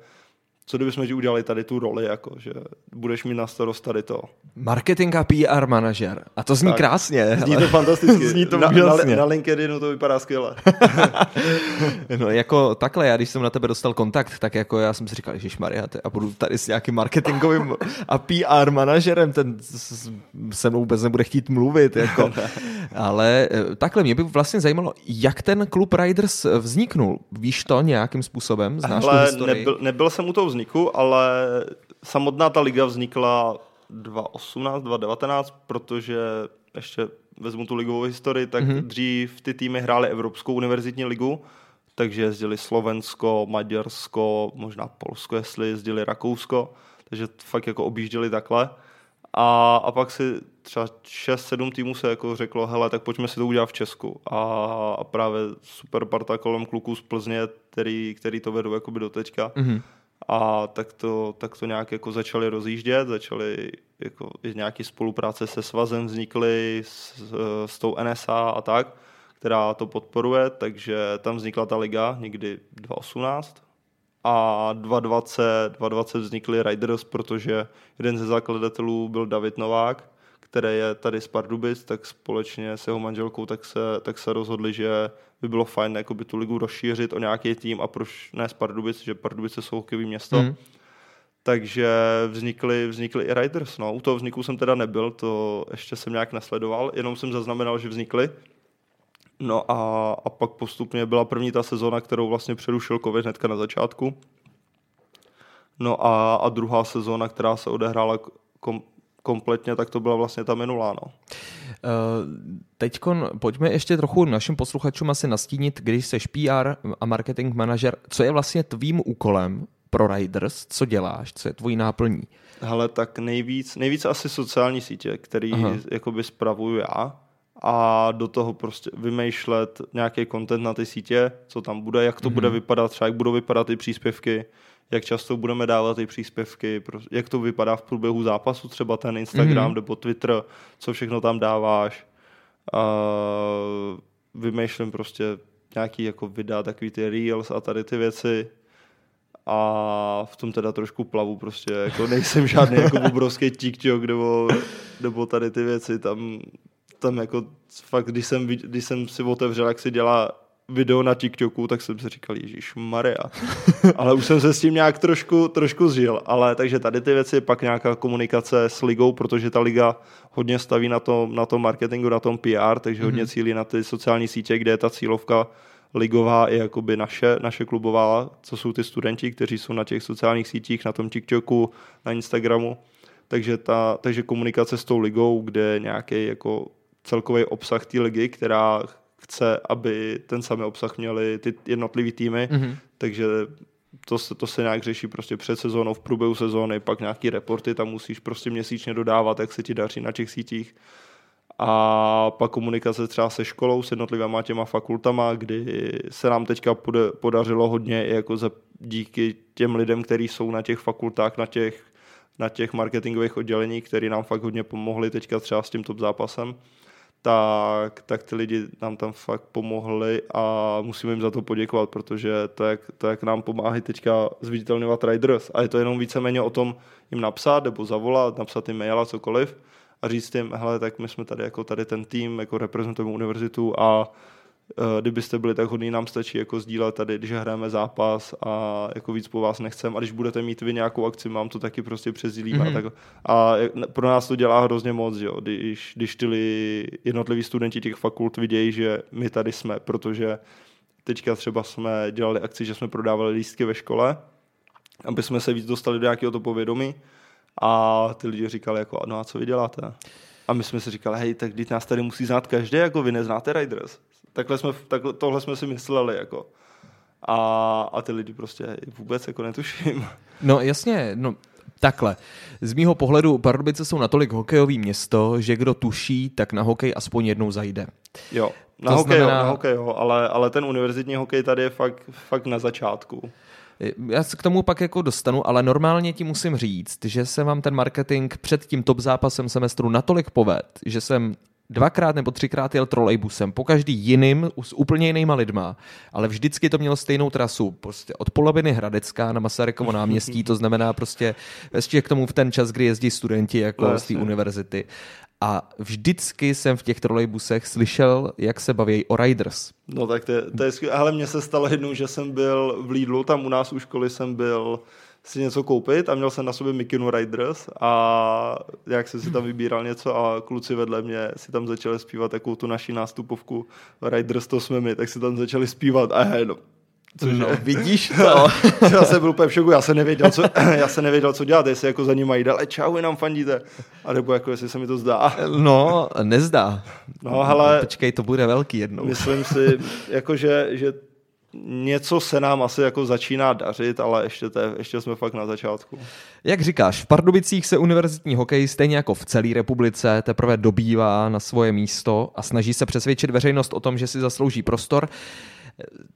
co kdybychom ti udělali tady tu roli, jako, že budeš mít na starost tady to. Marketing a PR manažer. A to zní tak. krásně. Zní to fantasticky. (laughs) zní to na, na, na LinkedInu to vypadá skvěle. (laughs) no jako takhle, já když jsem na tebe dostal kontakt, tak jako já jsem si říkal, že Maria, a budu tady s nějakým marketingovým a PR manažerem, ten se mnou vůbec nebude chtít mluvit. Jako. (laughs) Ale eh, takhle, mě by vlastně zajímalo, jak ten klub Riders vzniknul. Víš to nějakým způsobem? Znáš Hele, tu historii? Nebyl, nebyl jsem u toho vzniku, ale samotná ta liga vznikla 2018, 2019, protože ještě vezmu tu ligovou historii, tak mm-hmm. dřív ty týmy hrály Evropskou univerzitní ligu, takže jezdili Slovensko, Maďarsko, možná Polsko, jestli jezdili Rakousko, takže fakt jako objížděli takhle. A, a pak si třeba 6-7 týmů se jako řeklo, hele, tak pojďme si to udělat v Česku. A, a právě super parta kolem kluků z Plzně, který, který to vedou jakoby do teďka. Mm-hmm a tak to, tak to nějak jako začali rozjíždět, začali jako i nějaké spolupráce se svazem vznikly s, s tou NSA a tak, která to podporuje, takže tam vznikla ta liga někdy 2018 a 2020, 2020 vznikly Riders, protože jeden ze zakladatelů byl David Novák, který je tady z Pardubic, tak společně s jeho manželkou tak se, tak se rozhodli, že by bylo fajn by tu ligu rozšířit o nějaký tým a proč ne z Pardubic, že Pardubice jsou hokejové město. Mm. Takže vznikly, vznikly i Riders. No. U toho vzniku jsem teda nebyl, to ještě jsem nějak nesledoval, jenom jsem zaznamenal, že vznikly. No a, a pak postupně byla první ta sezóna, kterou vlastně přerušil covid hnedka na začátku. No a, a druhá sezóna, která se odehrála kom, kompletně, tak to byla vlastně ta minulá. No. Eh, Teď pojďme ještě trochu našim posluchačům asi nastínit, když jsi PR a marketing manažer, co je vlastně tvým úkolem pro Riders, co děláš, co je tvojí náplní? Hele, tak nejvíc, nejvíc asi sociální sítě, který Aha. jakoby spravuju já a do toho prostě vymýšlet nějaký content na ty sítě, co tam bude, jak to mm-hmm. bude vypadat, třeba jak budou vypadat ty příspěvky, jak často budeme dávat ty příspěvky, jak to vypadá v průběhu zápasu, třeba ten Instagram mm-hmm. nebo Twitter, co všechno tam dáváš. A vymýšlím prostě nějaký jako videa, takový ty reels a tady ty věci a v tom teda trošku plavu prostě, jako nejsem žádný jako (laughs) obrovský TikTok nebo, nebo tady ty věci, tam, tam jako fakt, když jsem, když jsem si otevřel, jak se dělá video na TikToku, tak jsem si říkal, Ježíš Maria. (laughs) ale už jsem se s tím nějak trošku, trošku zžil. Ale takže tady ty věci, pak nějaká komunikace s ligou, protože ta liga hodně staví na tom, na tom marketingu, na tom PR, takže mm-hmm. hodně cílí na ty sociální sítě, kde je ta cílovka ligová i jakoby naše, naše klubová, co jsou ty studenti, kteří jsou na těch sociálních sítích, na tom TikToku, na Instagramu. Takže, ta, takže komunikace s tou ligou, kde nějaký jako celkový obsah té ligy, která chce, aby ten samý obsah měli ty jednotlivý týmy, mm-hmm. takže to se, to se nějak řeší prostě před sezónou, v průběhu sezóny, pak nějaký reporty tam musíš prostě měsíčně dodávat, jak se ti daří na těch sítích. A pak komunikace třeba se školou, s jednotlivými těma fakultama, kdy se nám teďka podařilo hodně jako za, díky těm lidem, kteří jsou na těch fakultách, na těch, na těch marketingových odděleních, který nám fakt hodně pomohli teďka třeba s tím top zápasem tak, tak ty lidi nám tam fakt pomohli a musíme jim za to poděkovat, protože to, jak, to, jak nám pomáhají teďka zviditelňovat Riders. A je to jenom víceméně o tom jim napsat nebo zavolat, napsat jim mail a cokoliv a říct jim, hele, tak my jsme tady jako tady ten tým, jako reprezentujeme univerzitu a kdybyste byli tak hodní, nám stačí jako sdílet tady, když hrajeme zápas a jako víc po vás nechcem a když budete mít vy nějakou akci, mám to taky prostě přesdílím mm-hmm. a mhm. tak. A pro nás to dělá hrozně moc, jo, když, když ty jednotliví studenti těch fakult vidějí, že my tady jsme, protože teďka třeba jsme dělali akci, že jsme prodávali lístky ve škole, aby jsme se víc dostali do nějakého to povědomí a ty lidi říkali jako, no a co vy děláte? A my jsme si říkali, hej, tak když nás tady musí znát každý, jako vy neznáte Riders. Takhle jsme, takhle, tohle jsme si mysleli, jako. A, a ty lidi prostě vůbec jako netuším. (laughs) No jasně, no Takhle. Z mýho pohledu Pardubice jsou natolik hokejový město, že kdo tuší, tak na hokej aspoň jednou zajde. Jo, na to hokej, znamená... jo, na hokej jo, ale, ale ten univerzitní hokej tady je fakt, fakt na začátku. Já se k tomu pak jako dostanu, ale normálně ti musím říct, že se vám ten marketing před tím top zápasem semestru natolik poved, že jsem dvakrát nebo třikrát jel trolejbusem, po každý jiným, s úplně jinýma lidma, ale vždycky to mělo stejnou trasu, prostě od poloviny Hradecká na Masarykovo náměstí, to znamená prostě ještě k tomu v ten čas, kdy jezdí studenti jako z té univerzity. A vždycky jsem v těch trolejbusech slyšel, jak se baví o Riders. No tak to je, to je skvělé. Ale mně se stalo jednou, že jsem byl v Lidlu, tam u nás u školy jsem byl si něco koupit a měl jsem na sobě Mikinu Riders a jak jsem si tam vybíral něco a kluci vedle mě si tam začali zpívat takovou tu naší nástupovku Riders to jsme my, tak si tam začali zpívat a hej, no, Cože? No, vidíš to? (laughs) (laughs) já jsem byl úplně v šoku, já jsem nevěděl, co, (clears throat) já jsem nevěděl, co dělat, jestli jako za nimi jde, ale čau, nám fandíte. A nebo jako, jestli se mi to zdá. No, nezdá. No, ale... Počkej, to bude velký jednou. Myslím si, jako, že, že něco se nám asi jako začíná dařit, ale ještě, te, ještě jsme fakt na začátku. Jak říkáš, v Pardubicích se univerzitní hokej stejně jako v celé republice teprve dobývá na svoje místo a snaží se přesvědčit veřejnost o tom, že si zaslouží prostor.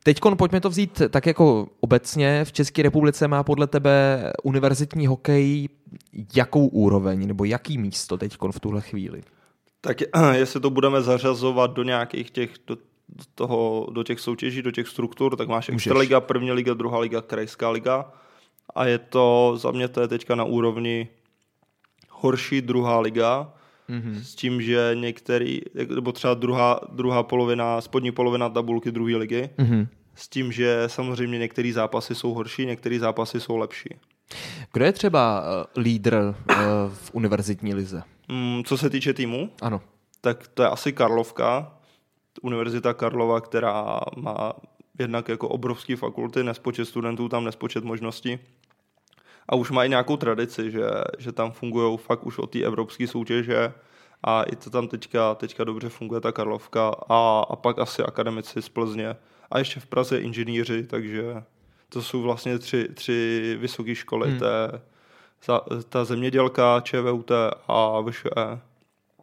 Teď pojďme to vzít tak jako obecně. V České republice má podle tebe univerzitní hokej jakou úroveň nebo jaký místo teď v tuhle chvíli? Tak (clears throat) jestli to budeme zařazovat do nějakých těch, do do, toho, do těch soutěží, do těch struktur, tak máš Extraliga, první liga, druhá liga, krajská liga a je to, za mě to je teďka na úrovni horší druhá liga, mm-hmm. s tím, že některý, nebo třeba druhá, druhá polovina, spodní polovina tabulky druhé ligy, mm-hmm. s tím, že samozřejmě některé zápasy jsou horší, některé zápasy jsou lepší. Kdo je třeba uh, lídr uh, v univerzitní lize? Mm, co se týče týmu? Ano. Tak to je asi Karlovka, Univerzita Karlova, která má jednak jako obrovský fakulty, nespočet studentů, tam nespočet možností. A už mají nějakou tradici, že, že tam fungují fakt už od té evropské soutěže a i to tam teďka, teďka dobře funguje ta Karlovka a, a pak asi akademici z Plzně a ještě v Praze inženýři, takže to jsou vlastně tři, tři vysoké školy, hmm. té, ta zemědělka, ČVUT a VŠE.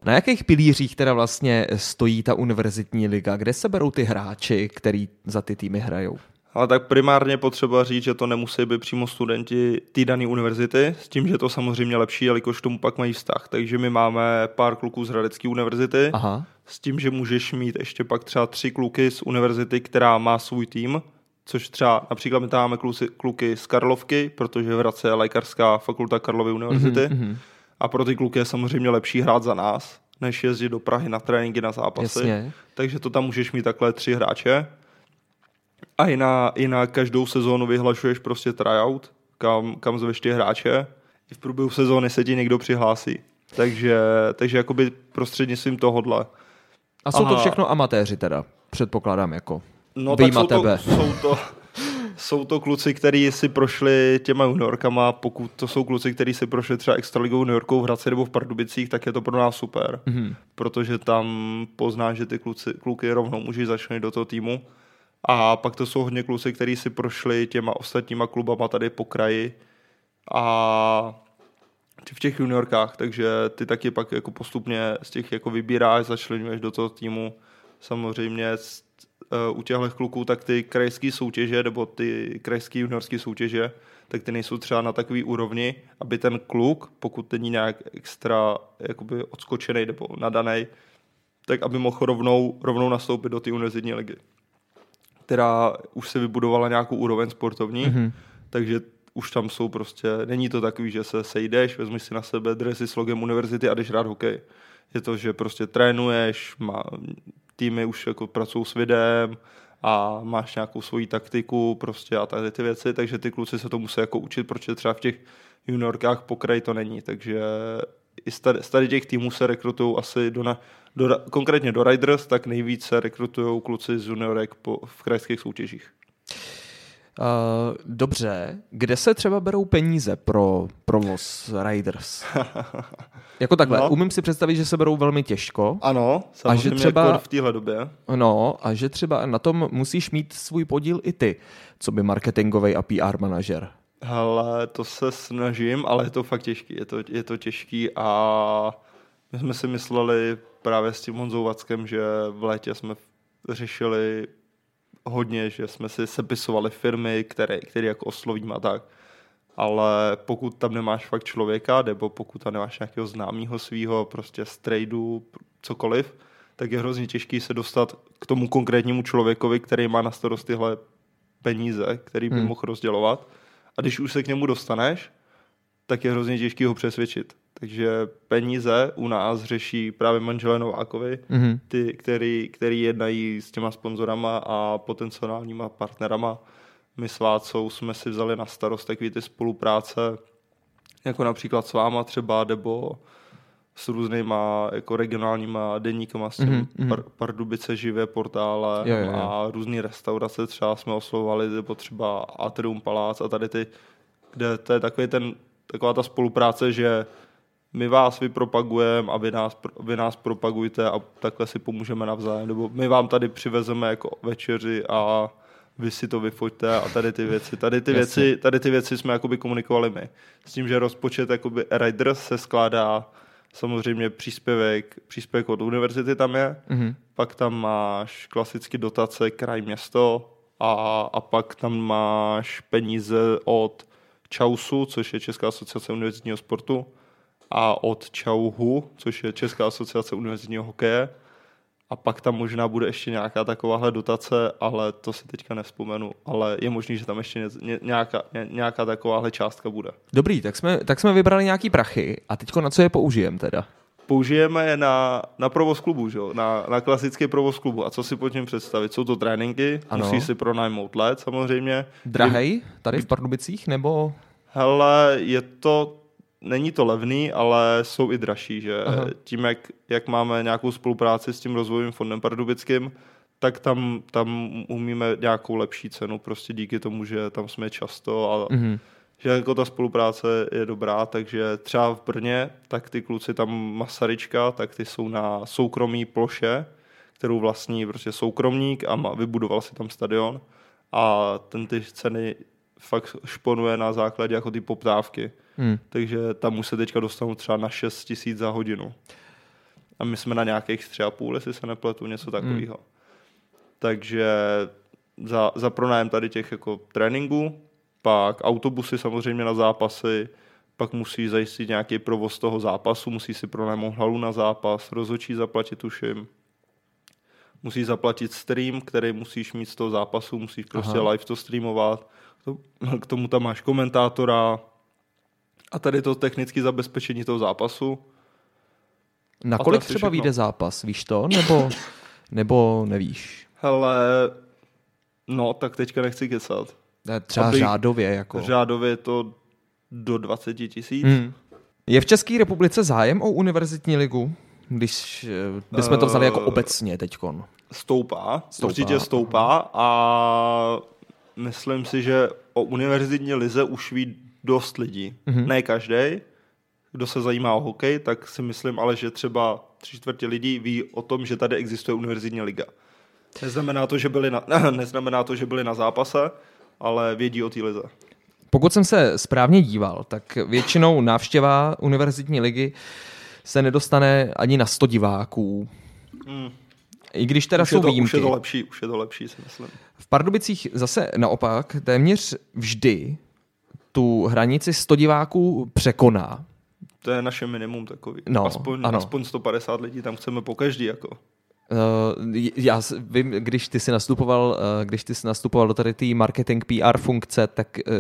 Na jakých pilířích teda vlastně stojí ta univerzitní liga? Kde se berou ty hráči, který za ty týmy hrajou? Ale tak primárně potřeba říct, že to nemusí být přímo studenti té dané univerzity, s tím, že to samozřejmě lepší, jelikož tomu pak mají vztah. Takže my máme pár kluků z Hradecké univerzity, Aha. s tím, že můžeš mít ještě pak třeba tři kluky z univerzity, která má svůj tým, což třeba například my tam máme kluci, kluky z Karlovky, protože v Hradce je lékařská fakulta Karlovy univerzity. Mm-hmm a pro ty kluky je samozřejmě lepší hrát za nás, než jezdit do Prahy na tréninky, na zápasy. Jasně. Takže to tam můžeš mít takhle tři hráče. A i na, i na každou sezónu vyhlašuješ prostě tryout, kam, kam zveš ty hráče. I v průběhu sezóny se ti někdo přihlásí. Takže, takže jakoby prostřednictvím tohodle. A jsou Aha. to všechno amatéři teda, předpokládám jako. No Vyjma tak jsou tebe. to, jsou to, jsou to kluci, kteří si prošli těma juniorkama, pokud to jsou kluci, kteří si prošli třeba extraligou juniorkou v Hradci nebo v Pardubicích, tak je to pro nás super, Mhm. protože tam poznáš, že ty kluci, kluky rovnou můžeš začlenit do toho týmu. A pak to jsou hodně kluci, kteří si prošli těma ostatníma klubama tady po kraji a v těch juniorkách, takže ty taky pak jako postupně z těch jako vybíráš, začlenuješ do toho týmu. Samozřejmě u těchto kluků tak ty krajské soutěže nebo ty krajské juniorské soutěže, tak ty nejsou třeba na takový úrovni, aby ten kluk, pokud není nějak extra jakoby odskočený nebo nadaný, tak aby mohl rovnou, rovnou nastoupit do té univerzitní ligy, která už se vybudovala nějakou úroveň sportovní, Mhm. mm-hmm. takže už tam jsou prostě, není to takový, že se sejdeš, vezmeš si na sebe dresy s logem univerzity a jdeš hrát hokej. Je to, že prostě trénuješ, má, týmy už jako pracují s videem a máš nějakou svoji taktiku prostě a tady ty věci, takže ty kluci se to musí jako učit, protože třeba v těch juniorkách po kraji to není, takže i z tady, těch týmů se rekrutují asi do, na, do, konkrétně do Riders, tak nejvíc se rekrutují kluci z juniorek po, v krajských soutěžích. Uh, dobře, kde se třeba berou peníze pro provoz Riders? (laughs) jako takhle, No. umím si představit, že se berou velmi těžko, Ano, samozřejmě že třeba- třeba... v téhle době. no a že třeba na tom musíš mít svůj podíl i ty, co by marketingový a PR manažer. Hele, to se snažím, ale je to fakt těžký. Je to, je to těžký a my jsme si mysleli právě s tím Honzou Vackem, že v létě jsme řešili hodně, že jsme si sepisovali firmy, které, které jako oslovíme a tak. Ale pokud tam nemáš fakt člověka, nebo pokud tam nemáš nějakého známého svého, prostě z tradu, cokoliv, tak je hrozně těžký se dostat k tomu konkrétnímu člověkovi, který má na starost tyhle peníze, který by Hmm. hmm. mohl rozdělovat. A když už se k němu dostaneš, tak je hrozně těžký ho přesvědčit. Takže peníze u nás řeší právě manželé Novákovi, Mhm. ty, který, který jednají s těma sponzorama a potenciálníma partnerama. My s Vácou jsme si vzali na starost takový ty spolupráce, jako například s váma třeba, nebo s různýma jako regionálníma deníkama, s tím Mhm, mm-hmm. mhm. Par, Pardubice živé portále Jo, jo, jo. a různé restaurace třeba jsme oslovovali, nebo třeba Atrium Palác a tady ty, kde to je takový ten, taková ta spolupráce, že my vás vypropagujeme a vy nás, vy nás propagujte a takhle si pomůžeme navzájem. Nebo my vám tady přivezeme jako večeři a vy si to vyfoťte a tady ty věci. Tady ty, věci, tady ty věci jsme jakoby komunikovali my. S tím, že rozpočet jakoby Riders se skládá samozřejmě příspěvek, příspěvek od univerzity tam je, Mhm. pak tam máš klasicky dotace kraj město a, a pak tam máš peníze od Čausu, což je Česká asociace univerzitního sportu, a od Čauhu, což je Česká asociace univerzitního hokeje. A pak tam možná bude ještě nějaká takováhle dotace, ale to si teďka nevzpomenu. Ale je možný, že tam ještě ně, ně, nějaká, ně, nějaká takováhle částka bude. Dobrý, tak jsme, tak jsme vybrali nějaký prachy a teďko na co je použijeme teda? Použijeme je na, na provoz klubu, že? Na, na klasický provoz klubu. A co si pod tím představit? Jsou to tréninky, ano. musí si pronajmout let samozřejmě. Drahej tady v Pardubicích nebo? Hele, je to, není to levný, ale jsou i dražší, že Aha. tím, jak, jak máme nějakou spolupráci s tím rozvojovým fondem pardubickým, tak tam, tam umíme nějakou lepší cenu, prostě díky tomu, že tam jsme často a Mhm. že jako ta spolupráce je dobrá, takže třeba v Brně, tak ty kluci tam Masaryčka, tak ty jsou na soukromý ploše, kterou vlastní prostě soukromník a má, vybudoval si tam stadion a ten ty ceny fakt šponuje na základě jako ty poptávky. Hmm. Takže tam už se teďka dostanou třeba na 6 tisíc za hodinu. A my jsme na nějakých třeba půl, jestli se nepletu, něco takového. Takže za, za pronájem tady těch jako tréninků, pak autobusy samozřejmě na zápasy, pak musí zajistit nějaký provoz toho zápasu, musí si pronajmout halu na zápas, rozhodčí zaplatit tuším. Musí zaplatit stream, který musíš mít z toho zápasu, musíš prostě Aha. live to streamovat. K tomu tam máš komentátora a tady to technické zabezpečení toho zápasu. Na kolik třeba všechno. vyjde zápas, víš to? Nebo, (laughs) nebo nevíš? Hele, no tak teďka nechci kecat. Třeba Aby- řádově jako. Řádově je to do 20 tisíc. Hmm. Je v České republice zájem o univerzitní ligu? Když eh, bychom to vzali jako Eh, obecně teďkon. Stoupá, Stoupá, určitě stoupá a myslím si, že o univerzitní lize už ví dost lidí. Mhm. Ne každý, kdo se zajímá o hokej, tak si myslím ale, že třeba tři čtvrtě lidí ví o tom, že tady existuje univerzitní liga. Neznamená to, že byli na, (laughs) neznamená to, že byli na zápase, ale vědí o té lize. Pokud jsem se správně díval, tak většinou návštěva univerzitní ligy se nedostane ani na 100 diváků. Hmm. I když teda Už jsou je, to, už výjimky. je to lepší, už je to lepší, si myslím. V Pardubicích zase naopak téměř vždy tu hranici 100 diváků překoná. To je naše minimum takový. No, aspoň, ano. aspoň 150 lidí tam chceme po každý. Jako. Uh, já vím, když ty si nastupoval, uh, když ty si nastupoval do tady té marketing PR funkce, tak uh,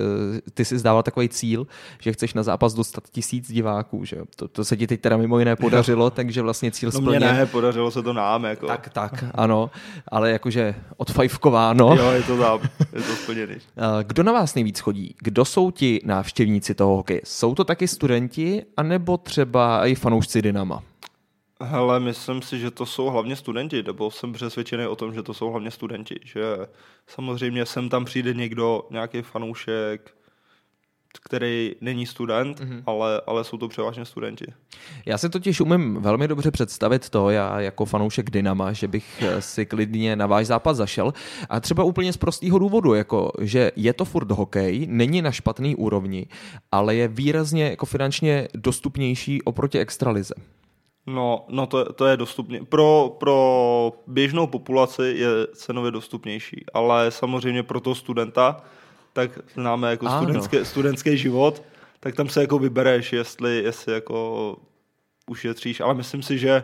ty si zdával takový cíl, že chceš na zápas dostat tisíc diváků, že? To, to se ti teď teda mimo jiné podařilo, (laughs) takže vlastně cíl No mě splněn. ne, podařilo se to nám. Jako. Tak, tak, ano, ale jakože odfajfkováno. Jo, je to tam, je to splněný. (laughs) Kdo na vás nejvíc chodí? Kdo jsou ti návštěvníci toho hokeje? Jsou to taky studenti, anebo třeba i fanoušci Dynama? Hele, myslím si, že to jsou hlavně studenti, nebo jsem přesvědčený o tom, že to jsou hlavně studenti, že samozřejmě sem tam přijde někdo, nějaký fanoušek, který není student, Mhm. mm-hmm. ale, ale jsou to převážně studenti. Já si totiž umím velmi dobře představit to, já jako fanoušek Dynama, že bych eh, si klidně na váš zápas zašel. A třeba úplně z prostého důvodu, jako, že je to furt hokej, není na špatný úrovni, ale je výrazně jako finančně dostupnější oproti extralize. No, no to, to je dostupně. Pro, pro běžnou populaci je cenově dostupnější, ale samozřejmě pro toho studenta, tak známe jako Ano. studentské, studentský život, tak tam se jako vybereš, jestli, jestli jako ušetříš, ale myslím si, že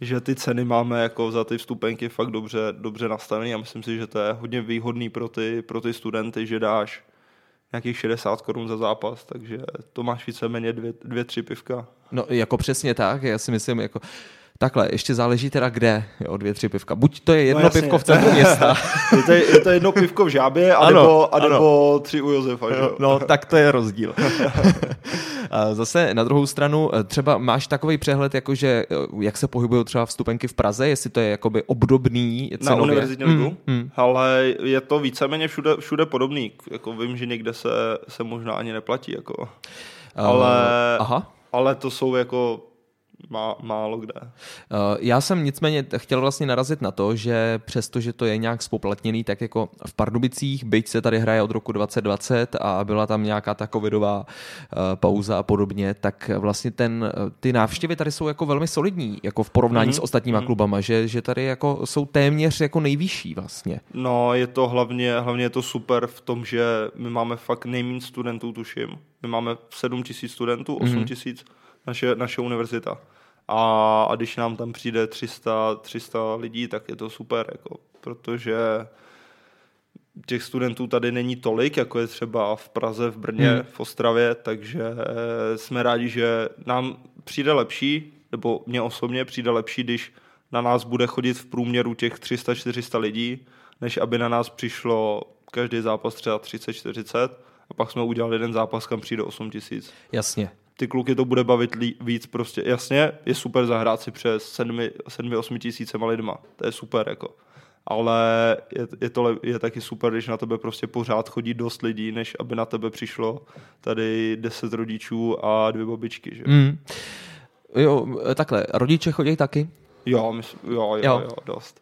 že ty ceny máme jako za ty vstupenky fakt dobře, dobře nastavený a myslím si, že to je hodně výhodný pro ty, pro ty studenty, že dáš nějakých 60 korun za zápas, takže to máš víceméně dvě, dvě tři pivka. No jako přesně tak, já si myslím jako Takhle, ještě záleží teda kde, jo, dvě, tři pivka. Buď to je jedno No jasně. pivko v centru města, (laughs) Je to, je to jedno pivko v žábě, Ano, anebo, ano. anebo tři u Josefa, že? (laughs) No, tak to je rozdíl. (laughs) A Zase na druhou stranu, eh, třeba máš takový přehled, jakože eh, jak se pohybují třeba vstupenky v Praze, jestli to je jakoby obdobný Na cenově. univerzitní ligu? Mm, mm. Ale je to víceméně všude, všude podobný. Jako vím, že někde se, se možná ani neplatí. Jako. Ale, Uh, aha. ale to jsou jako má, málo kde. Uh, Já jsem nicméně chtěl vlastně narazit na to, že přestože to je nějak spoplatněný, tak jako v Pardubicích, byť se tady hraje od roku 2020 a byla tam nějaká ta covidová uh, pauza a podobně, tak vlastně ten, uh, ty návštěvy tady jsou jako velmi solidní, jako v porovnání Mhm, s ostatníma klubama, že, že tady jako jsou téměř jako nejvyšší vlastně. No, je to hlavně, hlavně je to super v tom, že my máme fakt nejméně studentů, tuším. My máme 7 tisíc studentů, 8 tisíc naše, naše univerzita. A, a když nám tam přijde 300, 300 lidí, tak je to super, jako, protože těch studentů tady není tolik, jako je třeba v Praze, v Brně, Hmm. v Ostravě, takže jsme rádi, že nám přijde lepší, nebo mně osobně přijde lepší, když na nás bude chodit v průměru těch 300-400 lidí, než aby na nás přišlo každý zápas třeba 30-40 a pak jsme udělali jeden zápas, kam přijde 8 tisíc. Jasně. Ty kluky to bude bavit lí, víc prostě. Jasně, je super zahrát si přes 7-8 tisícema lidma. To je super, jako. Ale je, je, to, je taky super, když na tebe prostě pořád chodí dost lidí, než aby na tebe přišlo tady 10 rodičů a dvě babičky, že? Mm. Jo, takhle, rodiče chodí taky. Jo, mysl, jo, jo, Jo. jo, dost.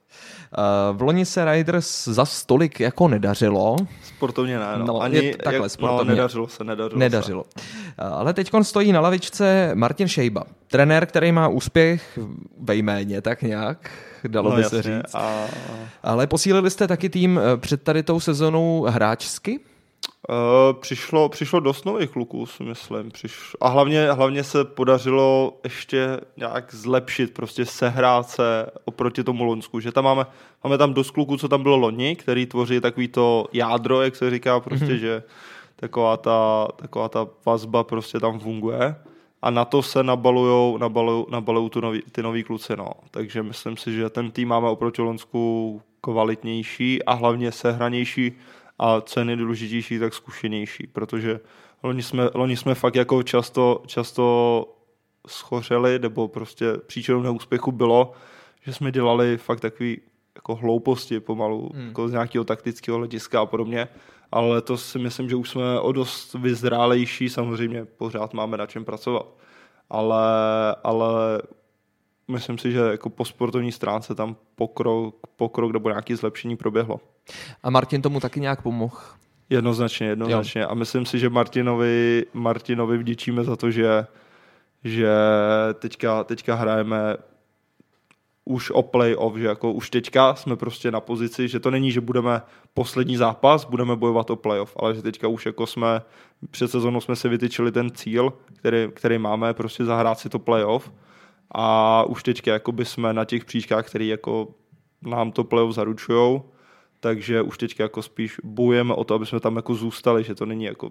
Uh, v loni se Riders za stolik jako nedařilo. Sportovně ne, no. No, Ani, je takhle, jak, sportovně. No, nedařilo se, nedařilo, Nedařilo. Uh, Ale teď stojí na lavičce Martin Šejba. Trenér, který má úspěch ve jméně, tak nějak, se. dalo No, by jasně. se říct. A, Ale posílili jste taky tým eh, před tady tou sezonou hráčsky? Uh, přišlo, přišlo dost nových kluků, si myslím. Přišlo, a hlavně, hlavně se podařilo ještě nějak zlepšit, prostě sehrát se oproti tomu Lonsku. Že tam máme, máme tam dost kluků, co tam bylo loni, který tvoří takový to jádro, jak se říká, prostě, mm-hmm. že taková ta, taková ta vazba prostě tam funguje. A na to se nabalujou, nabalujou, nabalujou tu nový, ty nový kluci. No. Takže myslím si, že ten tým máme oproti Lonsku kvalitnější a hlavně sehranější a co je nejdůležitější, tak zkušenější, protože loni jsme, loni jsme fakt jako často, často schořeli, nebo prostě příčinou neúspěchu bylo, že jsme dělali fakt takový jako hlouposti pomalu, Hmm. jako z nějakého taktického hlediska a podobně. Ale letos si myslím, že už jsme o dost vyzrálejší, samozřejmě pořád máme na čem pracovat. Ale, ale myslím si, že jako po sportovní stránce tam pokrok, pokrok nebo nějaké zlepšení proběhlo. A Martin tomu taky nějak pomohl. Jednoznačně, jednoznačně. Jo. A myslím si, že Martinovi, Martinovi vděčíme za to, že, že teďka, teďka hrajeme už o play-off, že jako už teďka jsme prostě na pozici, že to není, že budeme poslední zápas, budeme bojovat o play-off, ale že teďka už jako jsme, před sezónou jsme si vytyčili ten cíl, který, který máme, prostě zahrát si to play-off a už teďka jako by jsme na těch příčkách, který jako nám to play-off zaručujou, takže už teďka jako spíš bojujeme o to, aby jsme tam jako zůstali, že to není jako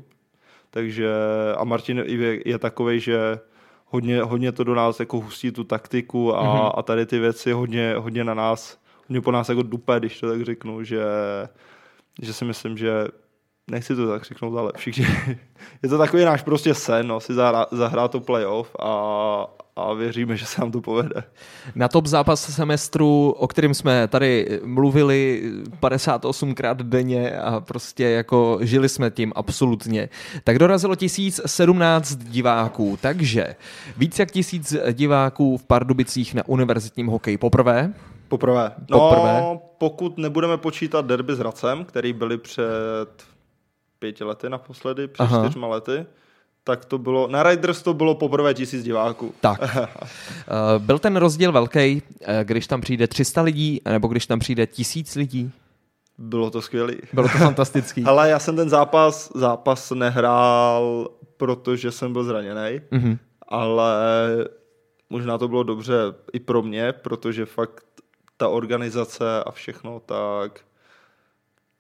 takže a Martin je, je takový, že hodně, hodně to do nás jako hustí tu taktiku a, Mhm. mm-hmm. a tady ty věci hodně, hodně na nás, hodně po nás jako dupe, když to tak řeknu, že, že si myslím, že nechci to tak řeknout, ale všichni, (laughs) je to takový náš prostě sen, no, si zahrát, zahrát to playoff a, a věříme, že se nám to povede. Na top zápas semestru, o kterém jsme tady mluvili 58krát denně a prostě jako žili jsme tím absolutně, tak dorazilo 1017 diváků, takže víc jak tisíc diváků v Pardubicích na univerzitním hokeji poprvé. Poprvé. No, Poprvé. pokud nebudeme počítat derby s Racem, který byli před pěti lety naposledy, před Aha. čtyřma lety, tak to bylo, na Riders to bylo poprvé tisíc diváků. Tak. (laughs) Eh, Byl ten rozdíl velký, eh, když tam přijde 300 lidí, nebo když tam přijde tisíc lidí? Bylo to skvělý. Bylo to (laughs) fantastický. Ale já jsem ten zápas, zápas nehrál, protože jsem byl zraněný, Mhm. ale možná to bylo dobře i pro mě, protože fakt ta organizace a všechno, tak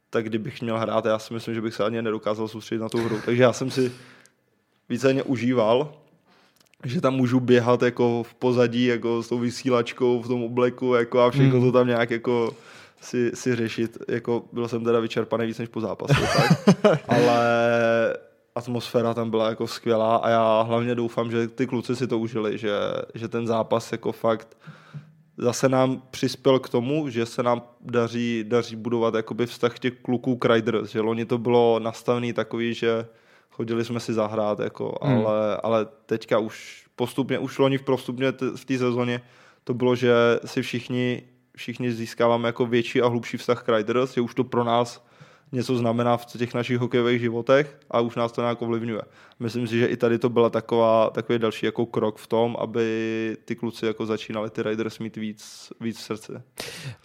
tak kdybych měl hrát, já si myslím, že bych se ani nedokázal soustředit na tu hru. Takže já jsem si víceméně užíval, že tam můžu běhat jako v pozadí, jako s tou vysílačkou v tom obleku jako a všechno Hmm. to tam nějak jako si, si řešit. Jako byl jsem teda vyčerpaný víc než po zápase, tak. (laughs) ale atmosféra tam byla jako skvělá a já hlavně doufám, že ty kluci si to užili, že, že ten zápas jako fakt zase nám přispěl k tomu, že se nám daří, daří budovat jakoby vztah těch kluků k Riders, že loni to bylo nastavený takový, že chodili jsme si zahrát, jako, Hmm. ale, ale teďka už postupně, už loni v postupně t- v té sezóně to bylo, že si všichni, všichni získáváme jako větší a hlubší vztah k Riders, že už to pro nás něco znamená v těch našich hokejových životech a už nás to nějak ovlivňuje. Myslím si, že i tady to byla taková, takový další jako krok v tom, aby ty kluci jako začínali ty Raiders mít víc, víc v srdci.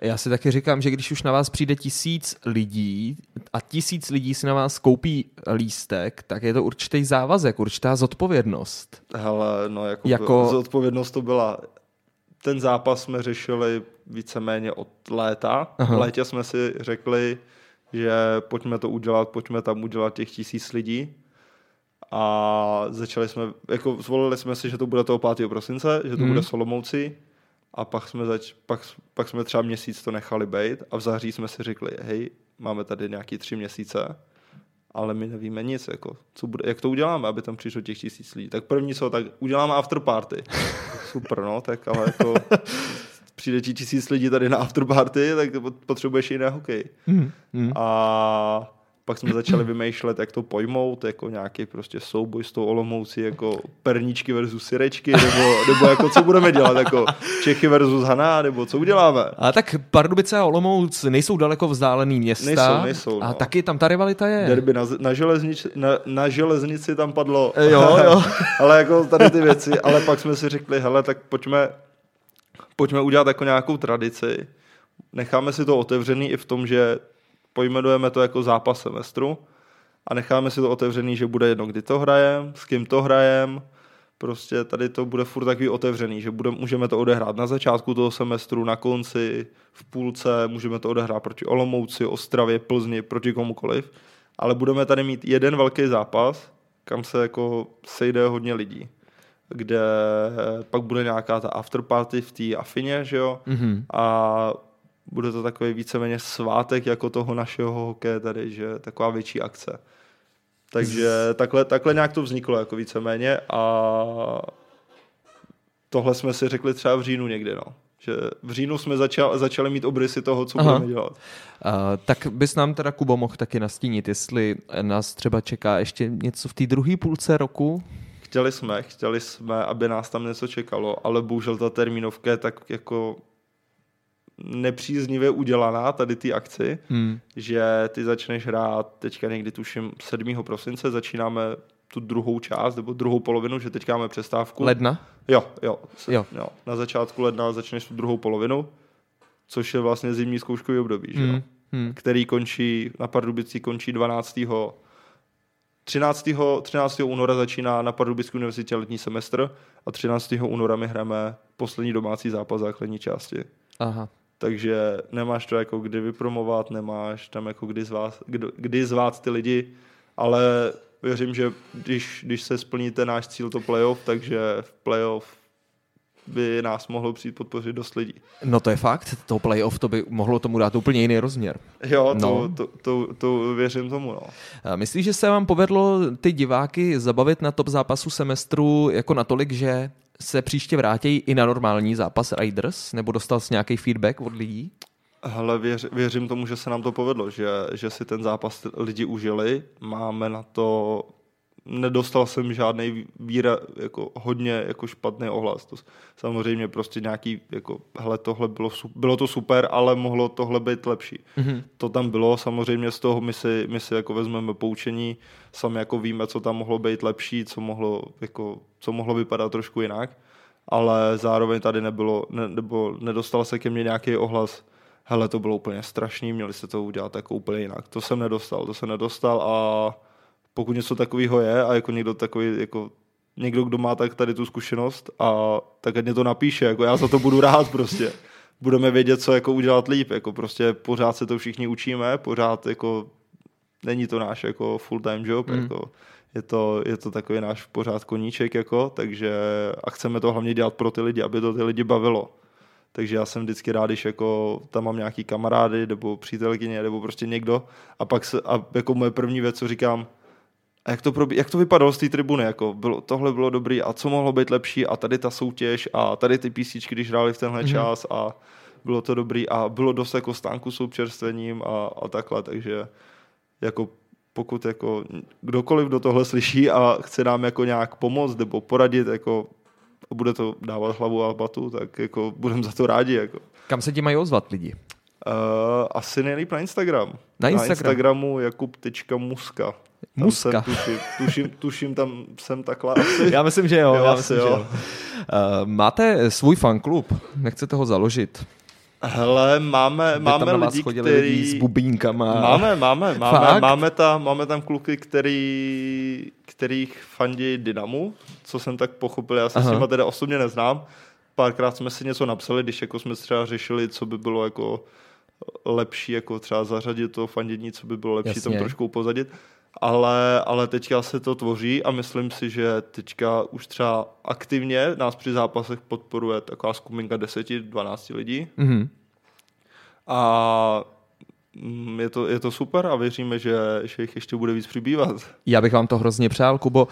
Já si taky říkám, že když už na vás přijde tisíc lidí a tisíc lidí si na vás koupí lístek, tak je to určitý závazek, určitá zodpovědnost. Hele, no jako, Jako- zodpovědnost to byla. Ten zápas jsme řešili víceméně od léta. Aha. V létě jsme si řekli, že pojďme to udělat, pojďme tam udělat těch tisíc lidí. A začali jsme, jako zvolili jsme si, že to bude toho 5. prosince, že to hmm. bude Solomouci. A pak jsme, zač, pak, pak jsme třeba měsíc to nechali být a v září jsme si řekli, hej, máme tady nějaký tři měsíce, ale my nevíme nic, jako, co bude, jak to uděláme, aby tam přišlo těch tisíc lidí. Tak první co, tak uděláme after party. (laughs) Super, no, tak ale jako (laughs) přijde ti tisíc lidí tady na after party, tak potřebuješ jiné hokej. Hmm. Hmm. A pak jsme začali vymýšlet, jak to pojmout, jako nějaký prostě souboj s tou Olomoucí, jako perníčky versus syrečky, nebo, nebo jako co budeme dělat, jako Čechy versus Haná, nebo co uděláme. A tak Pardubice a Olomouc nejsou daleko vzdálený města. Nejsou, nejsou, A no. taky tam ta rivalita je. Derby na, na, železnici, na, na železnici tam padlo. E, Jo, jo. (laughs) ale jako tady ty věci, ale pak jsme si řekli, hele, tak pojďme, pojďme udělat jako nějakou tradici. Necháme si to otevřený i v tom, že pojmenujeme to jako zápas semestru a necháme si to otevřený, že bude jedno, kdy to hrajem, s kým to hrajem, prostě tady to bude furt takový otevřený, že bude, můžeme to odehrát na začátku toho semestru, na konci, v půlce, můžeme to odehrát proti Olomouci, Ostravě, Plzni, proti komukoliv, ale budeme tady mít jeden velký zápas, kam se jako sejde hodně lidí, kde pak bude nějaká ta afterparty v té Afině, že jo, Mhm. a bude to takový víceméně svátek jako toho našeho hokeje tady, že taková větší akce. Takže takhle, takhle nějak to vzniklo jako víceméně a tohle jsme si řekli třeba v říjnu někdy, no. že v říjnu jsme začal, začali mít obrysy toho, co Aha. budeme dělat. Uh, tak bys nám teda, Kubo, mohl taky nastínit, jestli nás třeba čeká ještě něco v té druhé půlce roku? Chtěli jsme, chtěli jsme, aby nás tam něco čekalo, ale bohužel ta termínovka je tak jako nepříznivě udělaná tady ty akci, Hmm. že ty začneš hrát teďka někdy tuším 7. prosince, začínáme tu druhou část, nebo druhou polovinu, že teďka máme přestávku. Ledna? Jo, jo, Jo. jo. Na začátku ledna začneš tu druhou polovinu, což je vlastně zimní zkouškový období, že jo? Hmm. Hmm. který končí, na Pardubici končí 12. 13. 13. února začíná na Pardubické univerzitě letní semestr a 13. února my hrajeme poslední domácí zápas základní části. Aha. Takže nemáš to jako kdy vypromovat, nemáš tam jako kdy zvát, kdy, kdy zvát ty lidi, ale věřím, že když, když se splní ten náš cíl to playoff, takže v playoff by nás mohlo přijít podpořit dost lidí. No to je fakt, to playoff to by mohlo tomu dát úplně jiný rozměr. Jo, to, No. to, to, to věřím tomu, no. Myslíš, že se vám povedlo ty diváky zabavit na top zápasu semestru jako natolik, že se příště vrátí i na normální zápas Raiders? Nebo dostal jsi nějaký feedback od lidí? Hele, věř, věřím tomu, že se nám to povedlo, že, že si ten zápas lidi užili. Máme na to, nedostal jsem žádný víra, jako hodně jako špatný ohlas. To, samozřejmě prostě nějaký, jako, hele, tohle bylo, bylo to super, ale mohlo tohle být lepší. Mhm. To tam bylo, samozřejmě z toho my si, my si jako vezmeme poučení, sami jako víme, co tam mohlo být lepší, co mohlo, jako, co mohlo vypadat trošku jinak, ale zároveň tady nebylo, ne, nebo nedostal se ke mně nějaký ohlas, hele, to bylo úplně strašný, měli se to udělat jako úplně jinak. To jsem nedostal, to jsem nedostal a pokud něco takového je a jako někdo takový, jako někdo, kdo má tak tady tu zkušenost a tak ať mě to napíše, jako já za to budu rád prostě. Budeme vědět, co jako udělat líp, jako prostě pořád se to všichni učíme, pořád jako není to náš jako full time job, mm. jako je to, je to takový náš pořád koníček, jako, takže a chceme to hlavně dělat pro ty lidi, aby to ty lidi bavilo. Takže já jsem vždycky rád, když jako tam mám nějaký kamarády nebo přítelkyně nebo prostě někdo a pak se, a jako moje první věc, co říkám, a jak to, probí, jak to vypadalo z té tribuny, jako bylo, tohle bylo dobrý a co mohlo být lepší a tady ta soutěž a tady ty písničky, když hráli v tenhle Mhm. mm-hmm. čas a bylo to dobrý a bylo dost jako stánku s občerstvením a, a takhle, takže jako pokud jako kdokoliv do tohle slyší a chce nám jako nějak pomoct nebo poradit, jako a bude to dávat hlavu a batu, tak jako budeme za to rádi. Jako. Kam se ti mají ozvat lidi? Uh, asi nejlíp na Instagram. Na Instagram. Na Instagramu jakub.muska. Tam Muska. Jsem, tuším, tuším, tuším, tam jsem takhle asi. Já myslím, že jo. Jo, já myslím, jo. Že jo. Uh, máte svůj fanklub, nechcete ho založit? Hele, máme, By máme tam lidi, chodili lidi s který... bubínkama. Máme, máme, máme, Fakt? máme, tam, máme tam kluky, který, kterých fandí Dynamu, co jsem tak pochopil, já se Aha. s nima teda osobně neznám. Párkrát jsme si něco napsali, když jako jsme třeba řešili, co by bylo jako lepší, jako třeba zařadit to fandění, co by bylo lepší Jasně. tam trošku upozadit. Ale, ale teďka se to tvoří a myslím si, že teďka už třeba aktivně nás při zápasech podporuje taková skupinka 10-12 lidí Mhm. a mm, je to, je to super a věříme, že, že jich ještě bude víc přibývat. Já bych vám to hrozně přál, Kubo.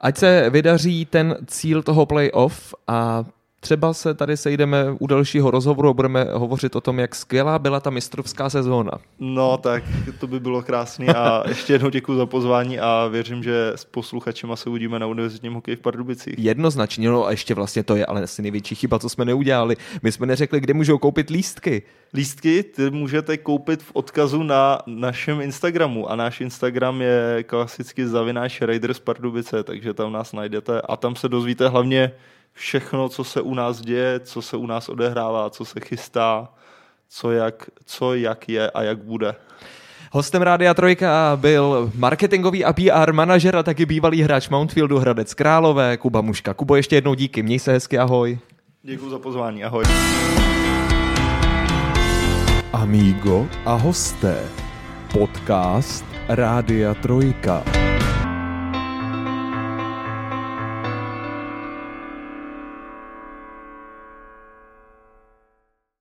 Ať se vydaří ten cíl toho playoff a třeba se tady sejdeme u dalšího rozhovoru a budeme hovořit o tom, jak skvělá byla ta mistrovská sezóna. No tak to by bylo krásný a (laughs) ještě jednou děkuji za pozvání a věřím, že s posluchačema se uvidíme na univerzitním hokeji v Pardubicích. Jednoznačně, no a ještě vlastně to je ale asi největší chyba, co jsme neudělali. My jsme neřekli, kde můžou koupit lístky. Lístky ty můžete koupit v odkazu na našem Instagramu a náš Instagram je klasicky zavináč Raiders Pardubice, takže tam nás najdete a tam se dozvíte hlavně všechno, co se u nás děje, co se u nás odehrává, co se chystá, co jak, co jak je a jak bude. Hostem Rádia Trojka byl marketingový a PR manažer a taky bývalý hráč Mountfieldu Hradec Králové, Kuba Muška. Kubo, ještě jednou díky, měj se hezky, ahoj. Děkuji za pozvání, ahoj. Amigo a hosté. Podcast Rádia Trojka.